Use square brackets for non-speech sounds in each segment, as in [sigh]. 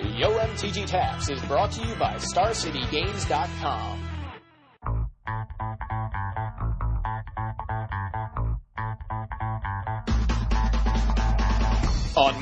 Yo MTG Taps is brought to you by StarCityGames.com.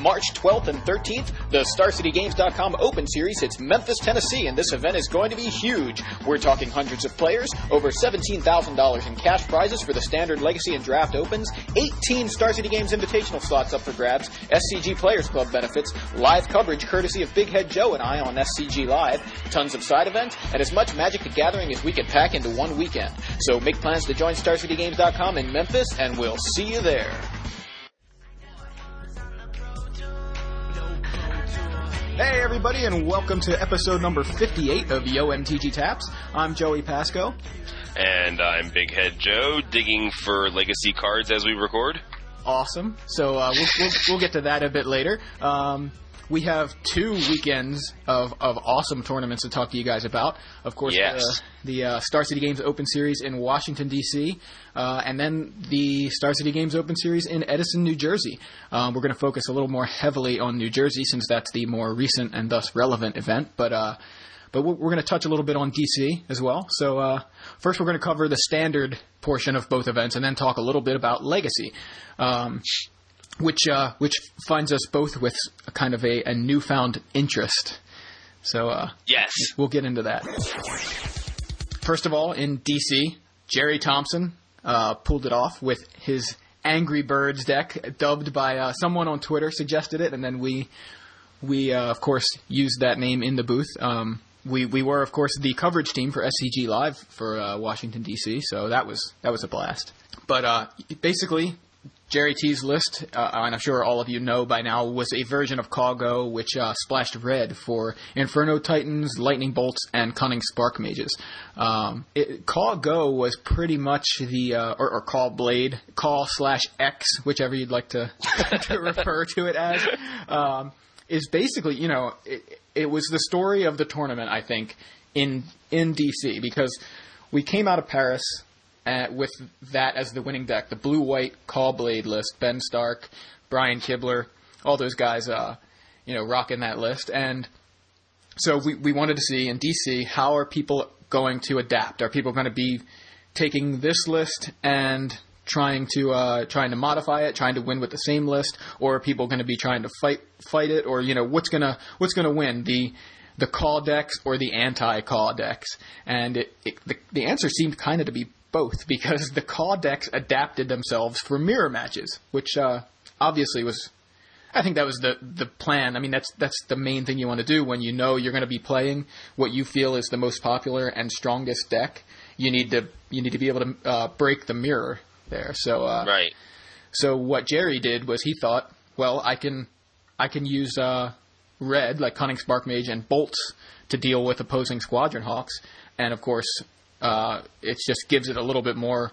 March 12th and 13th, the StarCityGames.com Open Series hits Memphis, Tennessee, and this event is going to be huge. We're talking hundreds of players, over $17,000 in cash prizes for the Standard Legacy and Draft Opens, 18 Star City Games invitational slots up for grabs, SCG Players Club benefits, live coverage courtesy of Big Head Joe and I on SCG Live, tons of side events, and as much Magic the Gathering as we can pack into one weekend. So make plans to join StarCityGames.com in Memphis, and we'll see you there. Everybody, and welcome to episode number 58 of Yo MTG Taps. I'm Joey Pasco. And I'm Big Head Joe, digging for legacy cards as we record. Awesome. So uh, we'll, we'll, we'll, get to that a bit later. Um, we have two weekends of, of awesome tournaments to talk to you guys about. Of course, yes. the, the uh, Star City Games Open Series in Washington, D.C., uh, and then the Star City Games Open Series in Edison, New Jersey. Um, we're going to focus a little more heavily on New Jersey since that's the more recent and thus relevant event. But uh, but we're going to touch a little bit on DC as well. So uh, first, we're going to cover the standard portion of both events, and then talk a little bit about Legacy. Um, which uh, which finds us both with a kind of a, a newfound interest. So uh, yes, we'll get into that. First of all, in DC, Jerry Thompson uh, pulled it off with his Angry Birds deck, dubbed by uh, someone on Twitter suggested it, and then we we uh, of course used that name in the booth. Um, we we were of course the coverage team for SCG Live for uh, Washington DC, so that was that was a blast. But basically, Jerry T's list, uh, and I'm sure all of you know by now, was a version of Caw which uh, splashed red for Inferno Titans, Lightning Bolts, and Cunning Spark Mages. Um, was pretty much the, uh, or, or, Caw Blade, Caw slash X, whichever you'd like to, [laughs] to refer to it as, um, is basically, you know, it, it was the story of the tournament, I think, in in DC because we came out of Paris uh, with that as the winning deck. The blue white caw blade list, Ben Stark, Brian Kibler, all those guys, uh, you know, rocking that list. And so we, we wanted to see in DC how are people going to adapt? Are people going to be taking this list and trying to uh, trying to modify it, trying to win with the same list, or are people going to be trying to fight fight it, or you know what's gonna what's gonna win the the caw decks or the anti caw decks? And it, it, the, the answer seemed kind of to be both [laughs] because the Caw decks adapted themselves for mirror matches, which uh, obviously was. I think that was the the plan. I mean, that's that's the main thing you want to do when you know you're going to be playing what you feel is the most popular and strongest deck. You need to you need to be able to uh, break the mirror there. So uh, right. So what Jerry did was he thought, well, I can I can use uh, red like Cunning Spark Mage and bolts to deal with opposing Squadron Hawks, and of course uh, it just gives it a little bit more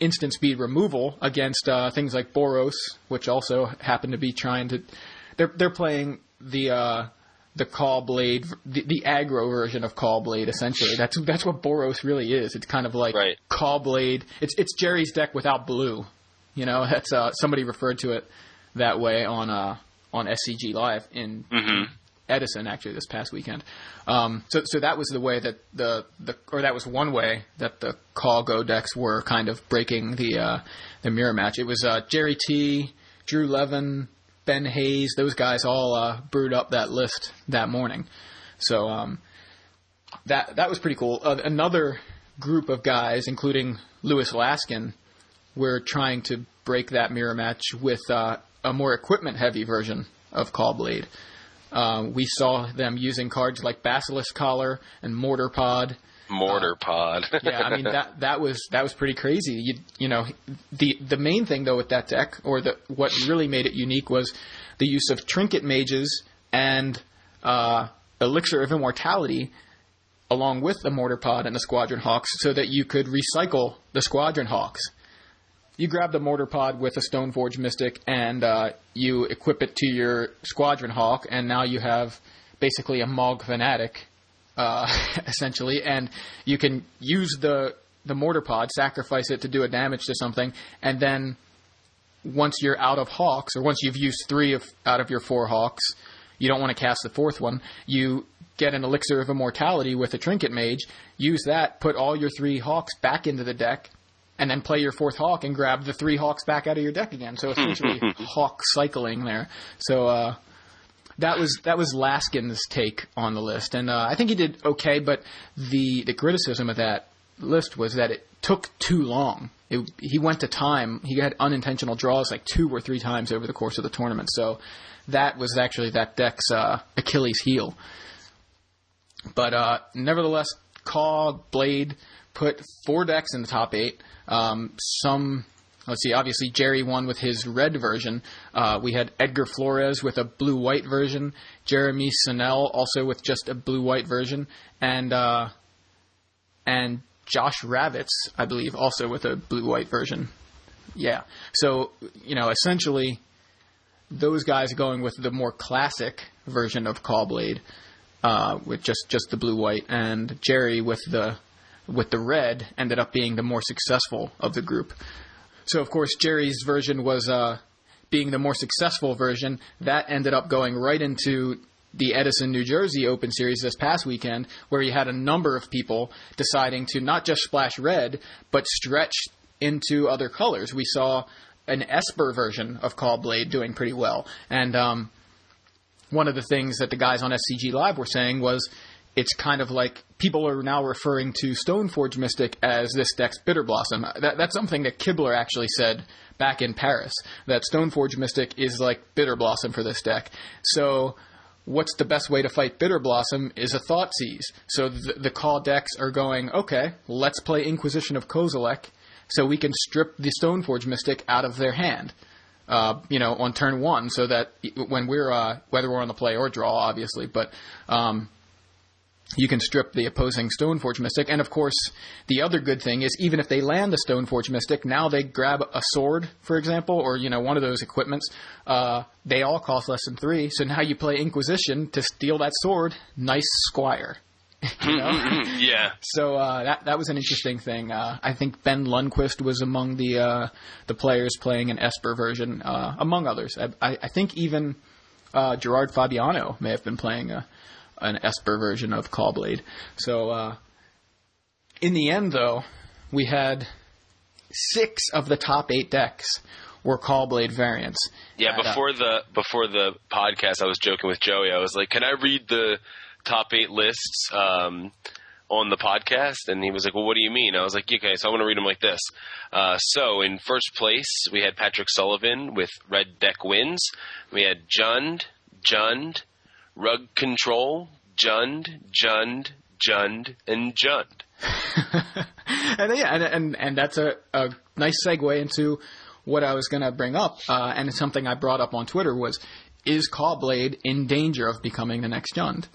instant speed removal against uh, things like Boros, which also happen to be trying to. They're they're playing the uh, the Caw-Blade, the, the aggro version of Caw Blade. Essentially, that's that's what Boros really is. It's kind of like right. Caw-Blade. It's it's Jerry's deck without blue. You know, that's uh, somebody referred to it that way on uh, on SCG Live in mm-hmm. Edison actually this past weekend. Um, so so that was the way that the, the or that was one way that the Caw Go decks were kind of breaking the uh, the mirror match. It was uh, Jerry T, Drew Levin, Ben Hayes, those guys all uh, brewed up that list that morning. So um, that that was pretty cool. Uh, another group of guys, including Lewis Laskin, were trying to break that mirror match with uh, a more equipment heavy version of Caw-Blade. Uh, we saw them using cards like Basilisk Collar and Mortar Pod. Mortar uh, Pod. [laughs] yeah, I mean that that was that was pretty crazy. You you know the the main thing though with that deck, or the what really made it unique was the use of Trinket Mages and uh, Elixir of Immortality, along with the Mortar Pod and the Squadron Hawks, so that you could recycle the Squadron Hawks you grab the mortar pod with a Stoneforge Mystic and uh, you equip it to your Squadron Hawk, and now you have basically a Mog Fanatic, uh, [laughs] essentially, and you can use the the mortar pod, sacrifice it to do a damage to something, and then once you're out of hawks, or once you've used three of out of your four hawks, you don't want to cast the fourth one. You get an elixir of immortality with a trinket mage, use that, put all your three hawks back into the deck, and then play your fourth hawk and grab the three hawks back out of your deck again. So essentially [laughs] hawk cycling there. So uh, that was that was Laskin's take on the list, and uh, I think he did okay. But the the criticism of that list was that it took too long. It, he went to time. He had unintentional draws like two or three times over the course of the tournament. So that was actually that deck's uh, Achilles heel. But uh, nevertheless, Caw Blade put four decks in the top eight. Um, some, let's see, obviously Jerry won with his red version. Uh, we had Edgar Flores with a blue white version, Jeremy Sonnell also with just a blue white version, and uh, and Josh Ravitz, I believe, also with a blue white version. Yeah. So, you know, essentially, those guys going with the more classic version of Cawblade, uh, with just, just the blue white, and Jerry with the with the red ended up being the more successful of the group. So, of course, Jerry's version was uh, being the more successful version. That ended up going right into the Edison, New Jersey Open Series this past weekend, where you had a number of people deciding to not just splash red, but stretch into other colors. We saw an Esper version of Cawblade doing pretty well. And um, one of the things that the guys on SCG Live were saying was it's kind of like people are now referring to Stoneforge Mystic as this deck's Bitter Blossom. That, that's something that Kibler actually said back in Paris, that Stoneforge Mystic is like Bitter Blossom for this deck. So what's the best way to fight Bitter Blossom is a Thoughtseize. So the, the Caw decks are going, okay, let's play Inquisition of Kozilek so we can strip the Stoneforge Mystic out of their hand. Uh, you know, on turn one, so that when we're uh, whether we're on the play or draw, obviously, but um, you can strip the opposing Stoneforge Mystic. And of course, the other good thing is even if they land the Stoneforge Mystic, now they grab a sword, for example, or you know one of those equipments. Uh, they all cost less than three. So now you play Inquisition to steal that sword. Nice squire. [laughs] you know? yeah. [laughs] So uh, that that was an interesting thing. Uh, I think Ben Lundquist was among the uh, the players playing an Esper version, uh, among others. I, I, I think even uh, Gerard Fabiano may have been playing a an Esper version of Cawblade. So uh, in the end, though, we had six of the top eight decks were Cawblade variants. Yeah, And, uh, before the before the podcast, I was joking with Joey. I was like, "Can I read the top eight lists um, on the podcast?" And he was like, "Well, what do you mean?" I was like, "Okay, so I want to read them like this." Uh, so in first place, we had Patrick Sullivan with Red Deck wins. We had Jund, Jund, Rug Control, Jund, Jund, Jund, and Jund. [laughs] and yeah, and, and and that's a, a nice segue into what I was going to bring up, uh, and it's something I brought up on Twitter was is Cawblade in danger of becoming the next Jund?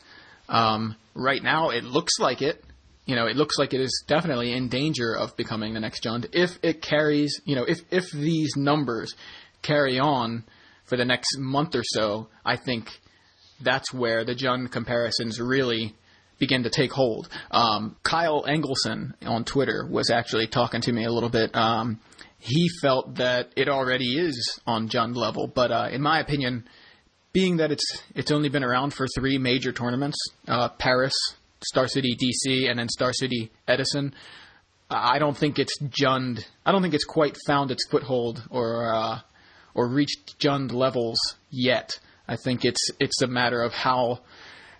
Um, right now, it looks like it. You know, it looks like it is definitely in danger of becoming the next Jund if it carries. You know, if if these numbers carry on for the next month or so, I think that's where the Jund comparisons really begin to take hold. Um, Kyle Engelson on Twitter was actually talking to me a little bit. Um, he felt that it already is on Jund level, but uh, in my opinion, being that it's it's only been around for three major tournaments, uh, Paris, Star City DC, and then Star City Edison. I don't think it's Jund. I don't think it's quite found its foothold or uh, or reached Jund levels yet. I think it's it's a matter of how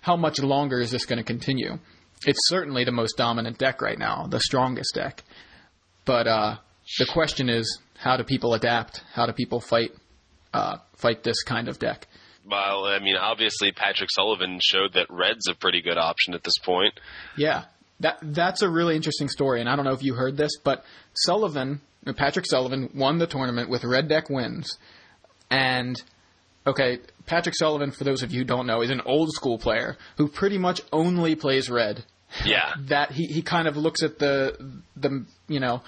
how much longer is this going to continue. It's certainly the most dominant deck right now, the strongest deck. But uh, the question is, how do people adapt? How do people fight uh, fight this kind of deck? Well, I mean, obviously Patrick Sullivan showed that red's a pretty good option at this point. Yeah, that that's a really interesting story, and I don't know if you heard this, but Sullivan, Patrick Sullivan, won the tournament with red deck wins, and okay, Patrick Sullivan, for those of you who don't know, is an old school player who pretty much only plays red. Yeah. [laughs] That he he kind of looks at the the you know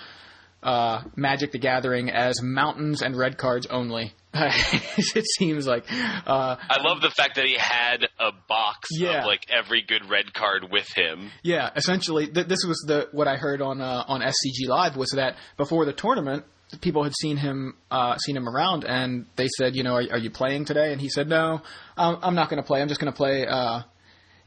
uh, Magic the Gathering as mountains and red cards only. [laughs] it seems like. Uh, I love the fact that he had a box Yeah. of like every good red card with him. Yeah, essentially, th- this was the what I heard on uh, on SCG Live was that before the tournament, people had seen him uh, seen him around, and they said, you know, are, are you playing today? And he said, no, um, I'm not going to play. I'm just going to play, uh,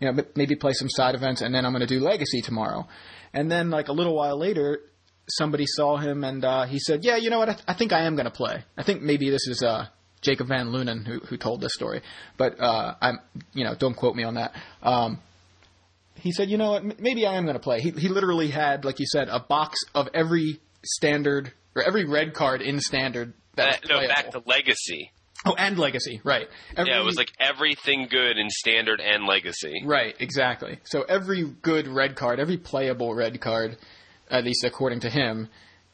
you know, maybe play some side events, and then I'm going to do Legacy tomorrow. And then like a little while later, somebody saw him, and uh, he said, yeah, you know what? I, th- I think I am going to play. I think maybe this is uh, Jacob Van Lunen who who told this story, but uh, I'm, you know, don't quote me on that. Um, he said, you know what, maybe I am going to play. He, he literally had, like you said, a box of every standard or every red card in standard. That no, back to Legacy. oh, and legacy, right? Every, Yeah, it was like everything good in Standard and Legacy. right, exactly. So every good red card, every playable red card, at least according to him,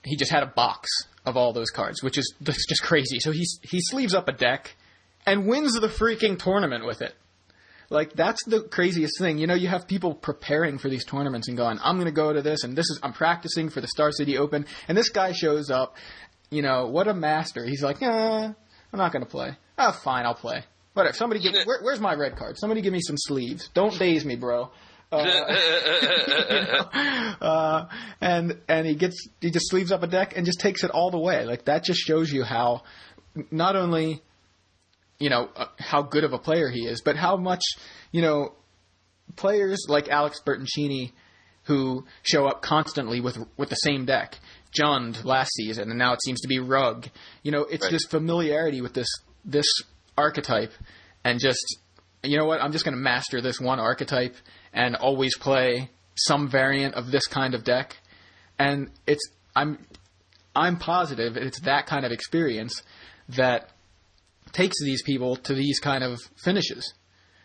he just had a box of all those cards, which is just crazy. So he he sleeves up a deck and wins the freaking tournament with it. Like that's the craziest thing. You know, you have people preparing for these tournaments and going, "I'm going to go to this, and this is I'm practicing for the Star City Open." And this guy shows up. You know, what a master. He's like, "Nah, I'm not going to play. Oh, fine, I'll play. Whatever. Somebody give. Where, where's my red card? Somebody give me some sleeves. Don't daze me, bro." Uh, [laughs] you know, uh, and and he gets he just sleeves up a deck and just takes it all the way. Like that just shows you how not only you know uh, how good of a player he is, but how much you know players like Alex Bertoncini who show up constantly with with the same deck. Jund last season, and now it seems to be Rug. You know, it's Right. this familiarity with this this archetype, and just you know what? I'm just going to master this one archetype and always play some variant of this kind of deck. And it's I'm I'm positive it's that kind of experience that takes these people to these kind of finishes.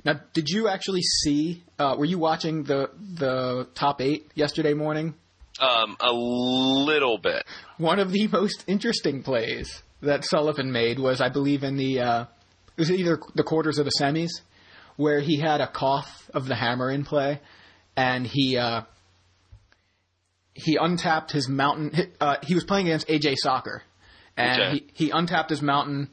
Now, did you actually see? Uh, were you watching the the top eight yesterday morning? Um, a little bit. One of the [laughs] most interesting plays that Sullivan made was, I believe, in the uh, it was either the quarters or the semis, where he had a Koth of the Hammer in play, and he uh, he untapped his mountain. Uh, he was playing against AJ Sacher, and Okay. he, he untapped his mountain.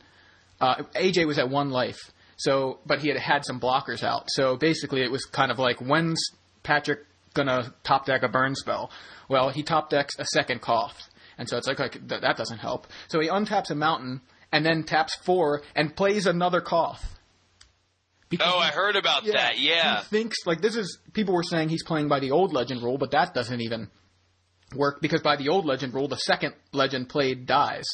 Uh, AJ was at one life, so but he had had some blockers out. So basically, it was kind of like when's Patrick gonna top deck a burn spell? Well, he top decks a second Koth, and so it's like, like th- that doesn't help. So he untaps a mountain and then taps four and plays another Koth. Because Oh, he- I heard about that. Yeah. he thinks like this is people were saying he's playing by the old legend rule, but that doesn't even work because by the old legend rule, the second legend played dies.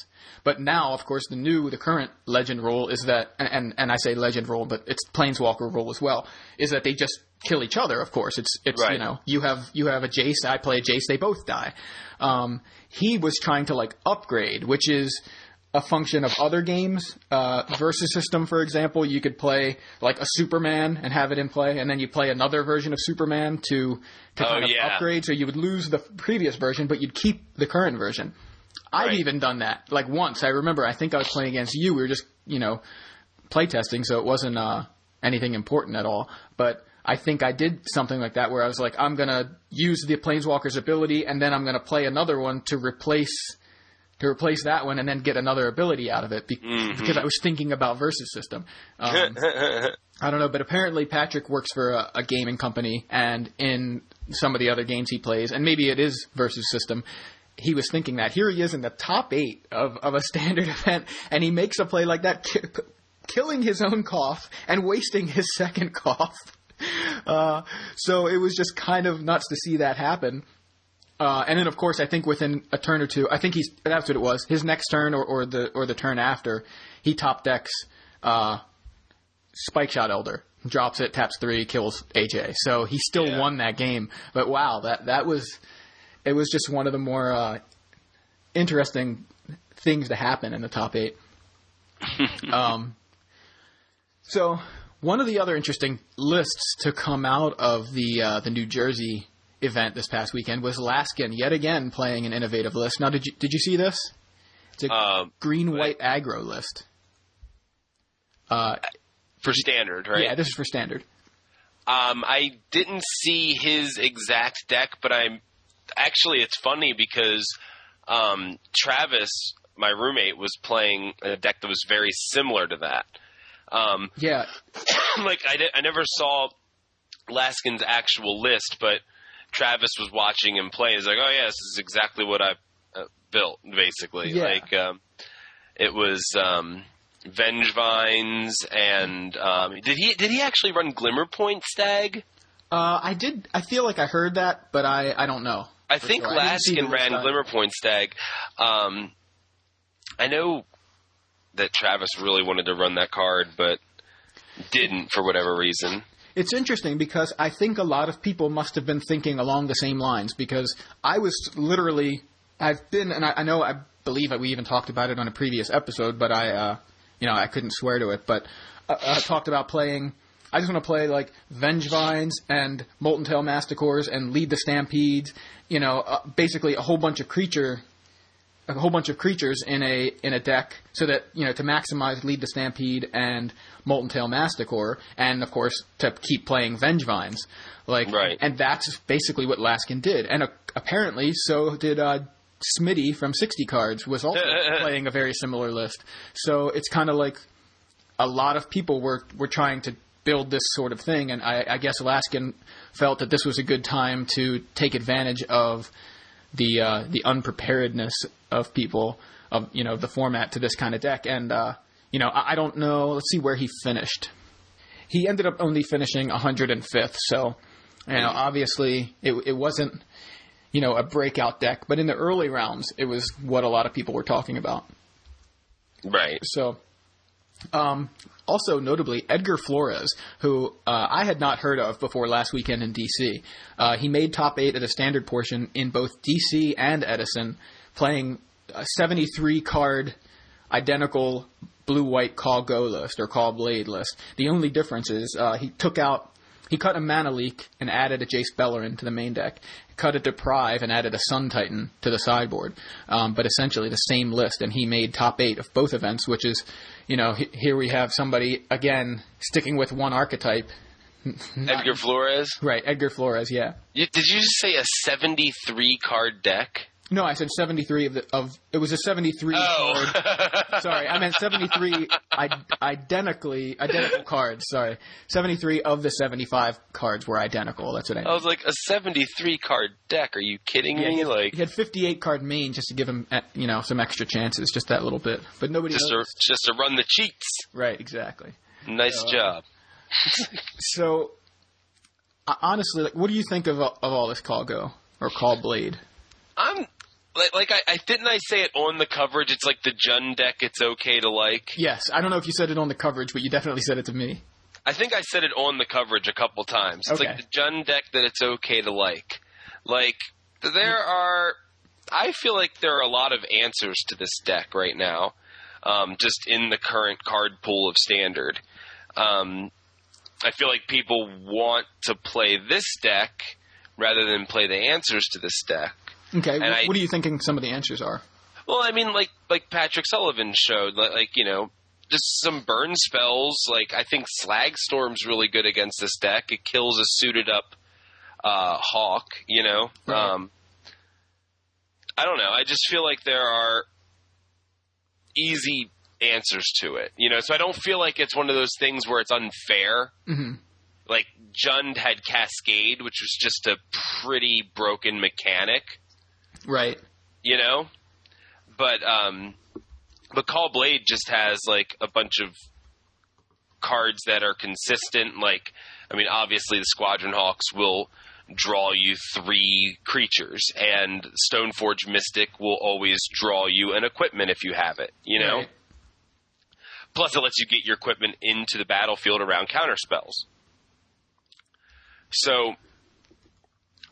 But now, of course, the new, the current legend rule is that, and and, I say legend rule, but it's planeswalker rule as well, is that they just kill each other. Of course, it's it's you know you have you have a Jace, I play a Jace, they both die. Um, he was trying to like upgrade, which is a function of other games. Uh, versus system, for example, you could play like a Superman and have it in play, and then you play another version of Superman to to Oh, kind of yeah. upgrade. So you would lose the previous version, but you'd keep the current version. I've Right. even done that like once. I remember. I think I was playing against you. We were just you know playtesting, so it wasn't uh, anything important at all. But I think I did something like that where I was like, I'm gonna use the Planeswalker's ability, and then I'm gonna play another one to replace to replace that one, and then get another ability out of it be- because I was thinking about versus system. Um, [laughs] I don't know, but apparently Patrick works for a, a gaming company, and in some of the other games he plays, and maybe it is versus system. He was thinking that here he is in the top eight of, of a [laughs] standard event, and he makes a play like that, ki- killing his own Koth and wasting his [laughs] second Koth. Uh, so it was just kind of nuts to see that happen. Uh, and then, of course, I think within a turn or two, I think he's that's what it was. His next turn or, or the or the turn after, he top decks uh, Spike Shot Elder, drops it, taps three, kills AJ. So he still Yeah. won that game. But wow, that that was it was just one of the more uh, interesting things to happen in the top eight. [laughs] um, so one of the other interesting lists to come out of the uh, the New Jersey event this past weekend was Laskin yet again playing an innovative list. Now, did you did you see this? It's a Um, green white aggro list. Uh, for standard, right? Yeah, this is for standard. Um, I didn't see his exact deck, but I'm actually it's funny because um, Travis, my roommate, was playing a deck that was very similar to that. Um, Yeah, [coughs] like I, I never saw Laskin's actual list, but Travis was watching him play. He's like, "Oh yeah, this is exactly what I uh, built, basically. Yeah. Like um, it was um, Vengevines, and um, did he did he actually run Glimmerpoint Stag? Uh, I did. I feel like I heard that, but I I don't know. I think sure. I didn't see the Laskin ran. Glimmerpoint Stag. Um, I know that Travis really wanted to run that card, but didn't for whatever reason. It's interesting because I think a lot of people must have been thinking along the same lines because I was literally I've been and I, I know I believe we even talked about it on a previous episode, but I uh, you know I couldn't swear to it, but uh, I talked about playing. I just want to play like Vengevines and Molten Tail Masticores and Lead the Stampedes. You know, uh, basically a whole bunch of creature a whole bunch of creatures in a in a deck so that you know to maximize lead the stampede and molten tail masticore and of course to keep playing vengevines. Like Right. and that's basically what laskin did. And uh, apparently so did uh smitty from 60 cards was also [laughs] playing a very similar list. So it's kind of like a lot of people were were trying to build this sort of thing. And I, I guess laskin felt that this was a good time to take advantage of the uh, the unpreparedness of people of you know the format to this kind of deck. And uh, you know, I, I don't know. Let's see where he finished. He ended up only finishing 105th. So, you know, obviously it it wasn't you know a breakout deck, but in the early rounds, it was what a lot of people were talking about. Right. So, um, also notably, Edgar Flores, who uh, I had not heard of before last weekend in DC. Uh, he made top eight at a standard portion in both DC and Edison, playing a 73 card identical blue white caw go list or caw blade list. The only difference is uh, he took out. He cut a mana leak and added a Jace Beleren to the main deck. Cut a Deprive and added a Sun Titan to the sideboard. Um, but essentially the same list, and he made top eight of both events, which is, you know, he- here we have somebody again sticking with one archetype. [laughs] Edgar Flores. Right, Edgar Flores. Yeah. Did you just say a 73 card deck? No, I said seventy three of the of. It was a seventy three Oh. card. [laughs] Sorry, I meant 73 I- identically identical cards. Sorry, 73 of the 75 cards were identical. That's what I meant. I was like, a 73 card deck? Are you kidding Yeah, me? he, had, like, he had 58 card main just to give him, uh, you know, some extra chances, just that little bit. But nobody just to, just to run the cheats. Right, exactly. Nice Uh, job. [laughs] So, uh, honestly, like, what do you think of of all this caw go or caw blade? I'm like, like I, I didn't I say it on the coverage. It's like the Jund deck. It's okay to like. Yes, I don't know if you said it on the coverage, but you definitely said it to me. I think I said it on the coverage a couple times. It's Okay. like the Jund deck that it's okay to like. Like there are, I feel like there are a lot of answers to this deck right now, um, just in the current card pool of standard. Um, I feel like people want to play this deck rather than play the answers to this deck. Okay, And what, I- are you thinking some of the answers are? Well, I mean, like like Patrick Sullivan showed, like, like you know, just some burn spells. Like I think Slag Storm's really good against this deck. It kills a suited up uh, Hawk. You know, Right. um, I don't know. I just feel like there are easy answers to it. You know, so I don't feel like it's one of those things where it's unfair. Mhm. Like Jund had Cascade, which was just a pretty broken mechanic Right. you know. But um, but Caw Blade just has like a bunch of cards that are consistent. Like, I mean, obviously the Squadron Hawks will draw you three creatures, and Stoneforge Mystic will always draw you an equipment if you have it. You know. Right. Plus, it lets you get your equipment into the battlefield around counter spells. So,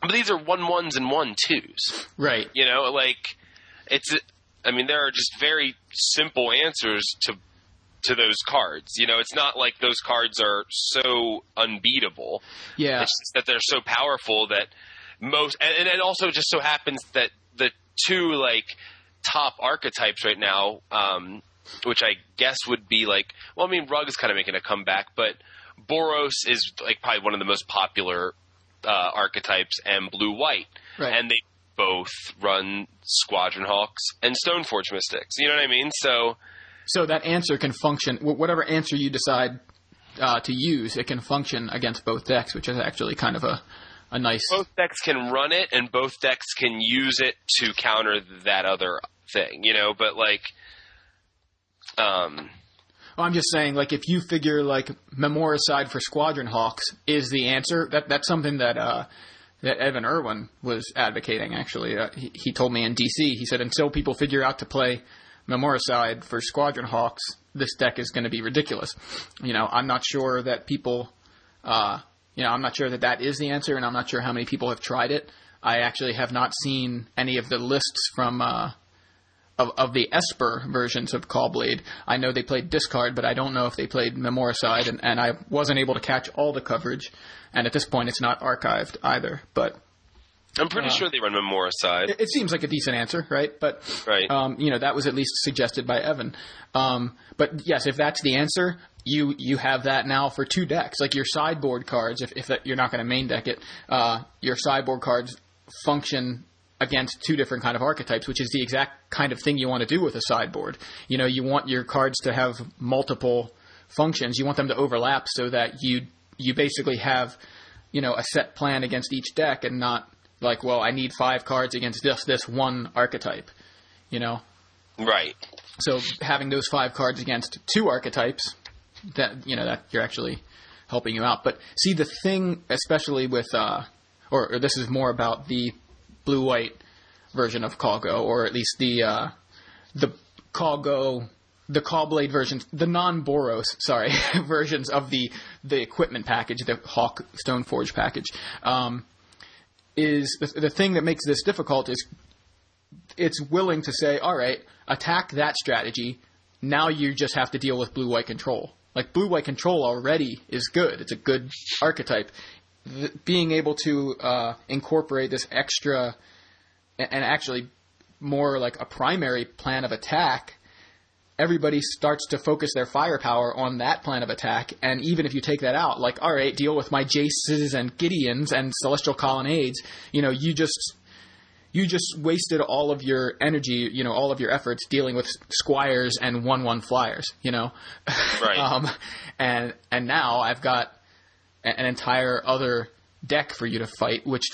but these are one ones and one twos. Right. You know, like it's. I mean, there are just very simple answers to to those cards. You know, it's not like those cards are so unbeatable. Yeah. It's just that they're so powerful that most, and, and it also just so happens that the two like top archetypes right now, um, which I guess would be like, well, I mean, Rug is kind of making a comeback, but Boros is like probably one of the most popular uh, archetypes, and Blue White, Right. and they both run Squadron Hawks and Stoneforge Mystics. You know what I mean? So. So that answer can function, whatever answer you decide uh, to use, it can function against both decks, which is actually kind of a, a nice. both decks can run it and both decks can use it to counter that other thing, you know, but like um I'm just saying, like, if you figure like Memoricide for Squadron Hawks is the answer, that that's something that uh, that Evan Erwin was advocating. Actually, uh, he, he told me in DC, he said until people figure out to play Memoricide for Squadron Hawks, this deck is going to be ridiculous. You know, I'm not sure that people, uh, you know, I'm not sure that that is the answer, and I'm not sure how many people have tried it. I actually have not seen any of the lists from uh, of, of the Esper versions of Cawblade. I know they played Discard, but I don't know if they played Memoricide, and, and I wasn't able to catch all the coverage. And at this point, it's not archived either. But I'm pretty sure they run Memoricide. it, it seems like a decent answer, right? But Right. um, you know, that was at least suggested by Evan. Um, but yes, if that's the answer, you you have that now for two decks. Like your sideboard cards, if, if that, you're not going to main deck it, uh, your sideboard cards function against two different kind of archetypes, which is the exact kind of thing you want to do with a sideboard. You know, you want your cards to have multiple functions. You want them to overlap so that you you basically have you know a set plan against each deck and not like well I need five cards against just this one archetype. You know, Right. so having those five cards against two archetypes, that you know that you're actually helping you out. But see the thing, especially with, uh, or, or this is more about the blue white version of Cawgo, or at least the uh, the Cawgo, the Cawblade versions, the non-Boros, sorry, [laughs] versions of the the equipment package, the Hawk Stoneforge package. Um, is the, the thing that makes this difficult is it's willing to say, all right, attack that strategy. Now you just have to deal with blue white control. Like blue white control already is good. It's a good archetype. Th- being able to uh, incorporate this extra and actually more like a primary plan of attack, everybody starts to focus their firepower on that plan of attack. And even if you take that out, like, all right, deal with my Jaces and Gideons and Celestial Colonnades, you know, you just you just wasted all of your energy, you know, all of your efforts dealing with squires and one one flyers, you know. Right. [laughs] um, and and now I've got an entire other deck for you to fight, which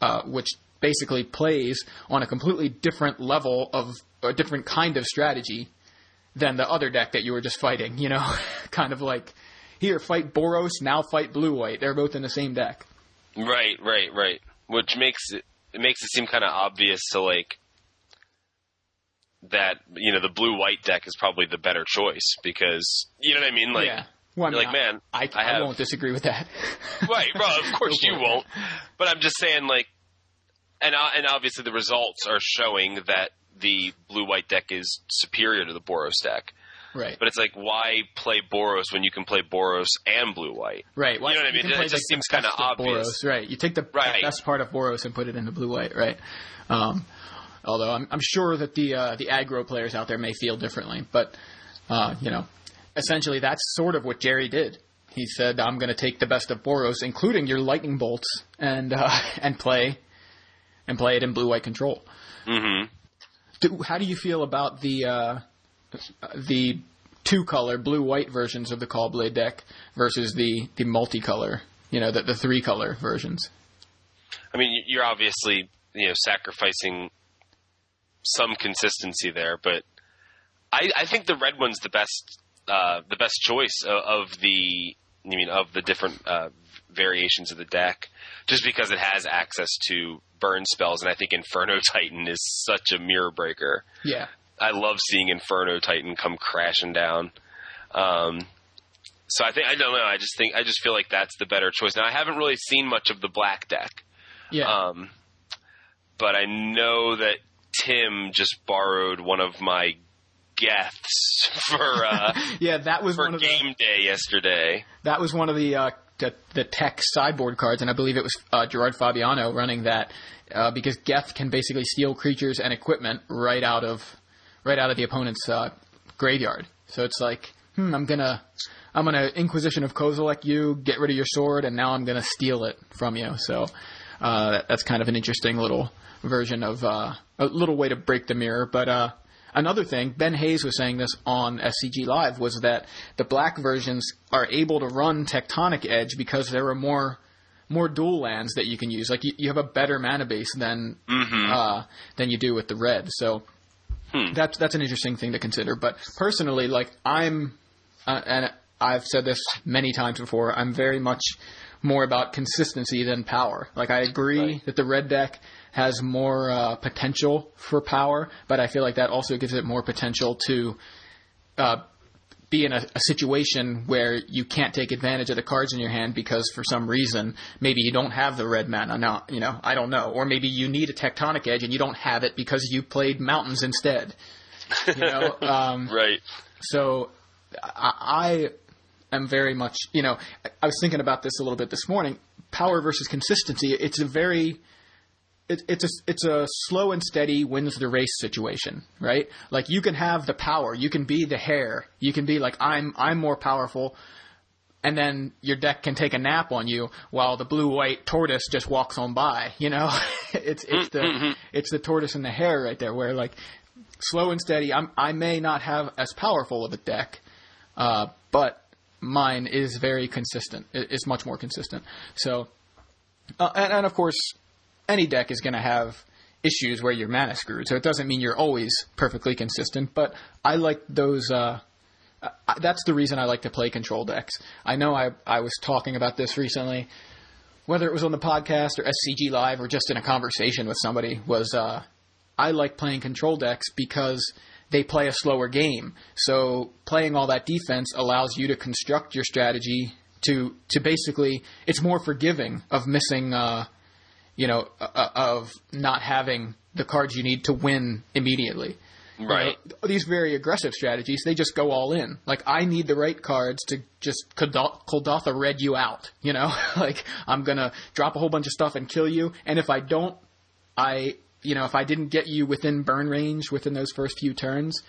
uh, which basically plays on a completely different level of a different kind of strategy than the other deck that you were just fighting. You know, [laughs] kind of like here fight Boros, now fight blue white. They're both in the same deck. Right, right, right. Which makes it it makes it seem kind of obvious to like that you know the blue white deck is probably the better choice because you know what I mean. Like, yeah. Well, I you're mean, like, man, I, I, I have- won't disagree with that. [laughs] right, bro. Of [laughs] course you won't. But I'm just saying, like, and uh, and obviously the results are showing that the blue white deck is superior to the Boros deck. Right. But it's like, why play Boros when you can play Boros and blue white? Right. Well, You know what I mean? It play just seems best of obvious. Boros, right. You take the Right. best part of Boros and put it into blue white, right? Um, although I'm, I'm sure that the uh, the aggro players out there may feel differently, but uh, you know, essentially that's sort of what Jerry did. He said, "I'm going to take the best of Boros, including your lightning bolts, and uh, [laughs] and play and play it in blue white control." Mm-hmm. Do, how do you feel about the uh, the two color blue white versions of the Cawblade deck versus the the multicolor, you know, the, the three color versions? I mean, you're obviously you know sacrificing some consistency there, but I, I think the red one's the best uh, the best choice of, of the I mean of the different uh, variations of the deck, just because it has access to burn spells, and I think Inferno [laughs] Titan is such a mirror breaker. Yeah, I love seeing Inferno Titan come crashing down. Um, so I think I don't know. I just think I just feel like that's the better choice. Now I haven't really seen much of the black deck. yeah, Um, but I know that Tim just borrowed one of my geths for uh, [laughs] yeah. That was for one of the game day yesterday. that was one of the uh, the, the tech sideboard cards, and I believe it was uh, Gerard Fabiano running that uh, because Geth can basically steal creatures and equipment right out of right out of the opponent's uh, graveyard. So it's like, hmm, I'm gonna I'm gonna Inquisition of Kozilek you, get rid of your sword, and now I'm gonna steal it from you. So uh, that, that's kind of an interesting little version of uh, a little way to break the mirror, but. Another thing, Ben Hayes was saying this on SCG Live, was that the black versions are able to run Tectonic Edge because there are more more dual lands that you can use. Like you, you have a better mana base than Mm-hmm. uh, than you do with the red. So Hmm. that's that's an interesting thing to consider. But personally, like I'm, uh, and I've said this many times before, I'm very much more about consistency than power. Like I agree Right. that the red deck has more uh, potential for power, but I feel like that also gives it more potential to uh, be in a, a situation where you can't take advantage of the cards in your hand because for some reason maybe you don't have the red mana. Now, you know, I don't know, or maybe you need a tectonic edge and you don't have it because you played mountains instead. You know, [laughs] um, Right. so I, I am very much, you know, I- was thinking about this a little bit this morning. Power versus consistency. It's a very it, it's a it's a slow and steady wins the race situation, right? Like you can have the power, you can be the hare, you can be like I'm I'm more powerful, and then your deck can take a nap on you while the blue white tortoise just walks on by. You know, [laughs] it's it's the it's the tortoise and the hare right there, where like slow and steady. I'm I may not have as powerful of a deck, uh, but mine is very consistent. It's much more consistent. So, uh, and, and of course, any deck is going to have issues where you're mana screwed. So it doesn't mean you're always perfectly consistent. But I like those. Uh, that's the reason I like to play control decks. I know I I was talking about this recently, whether it was on the podcast or SCG Live or just in a conversation with somebody. Was uh, I like playing control decks because they play a slower game. So playing all that defense allows you to construct your strategy to to basically it's more forgiving of missing uh, you know uh, of not having the cards you need to win immediately. You Right. know, these very aggressive strategies, they just go all in. Like I need the right cards to just Kuldotha red you out. You know, [laughs] like I'm gonna drop a whole bunch of stuff and kill you. And if I don't, I you know if I didn't get you within burn range within those first few turns,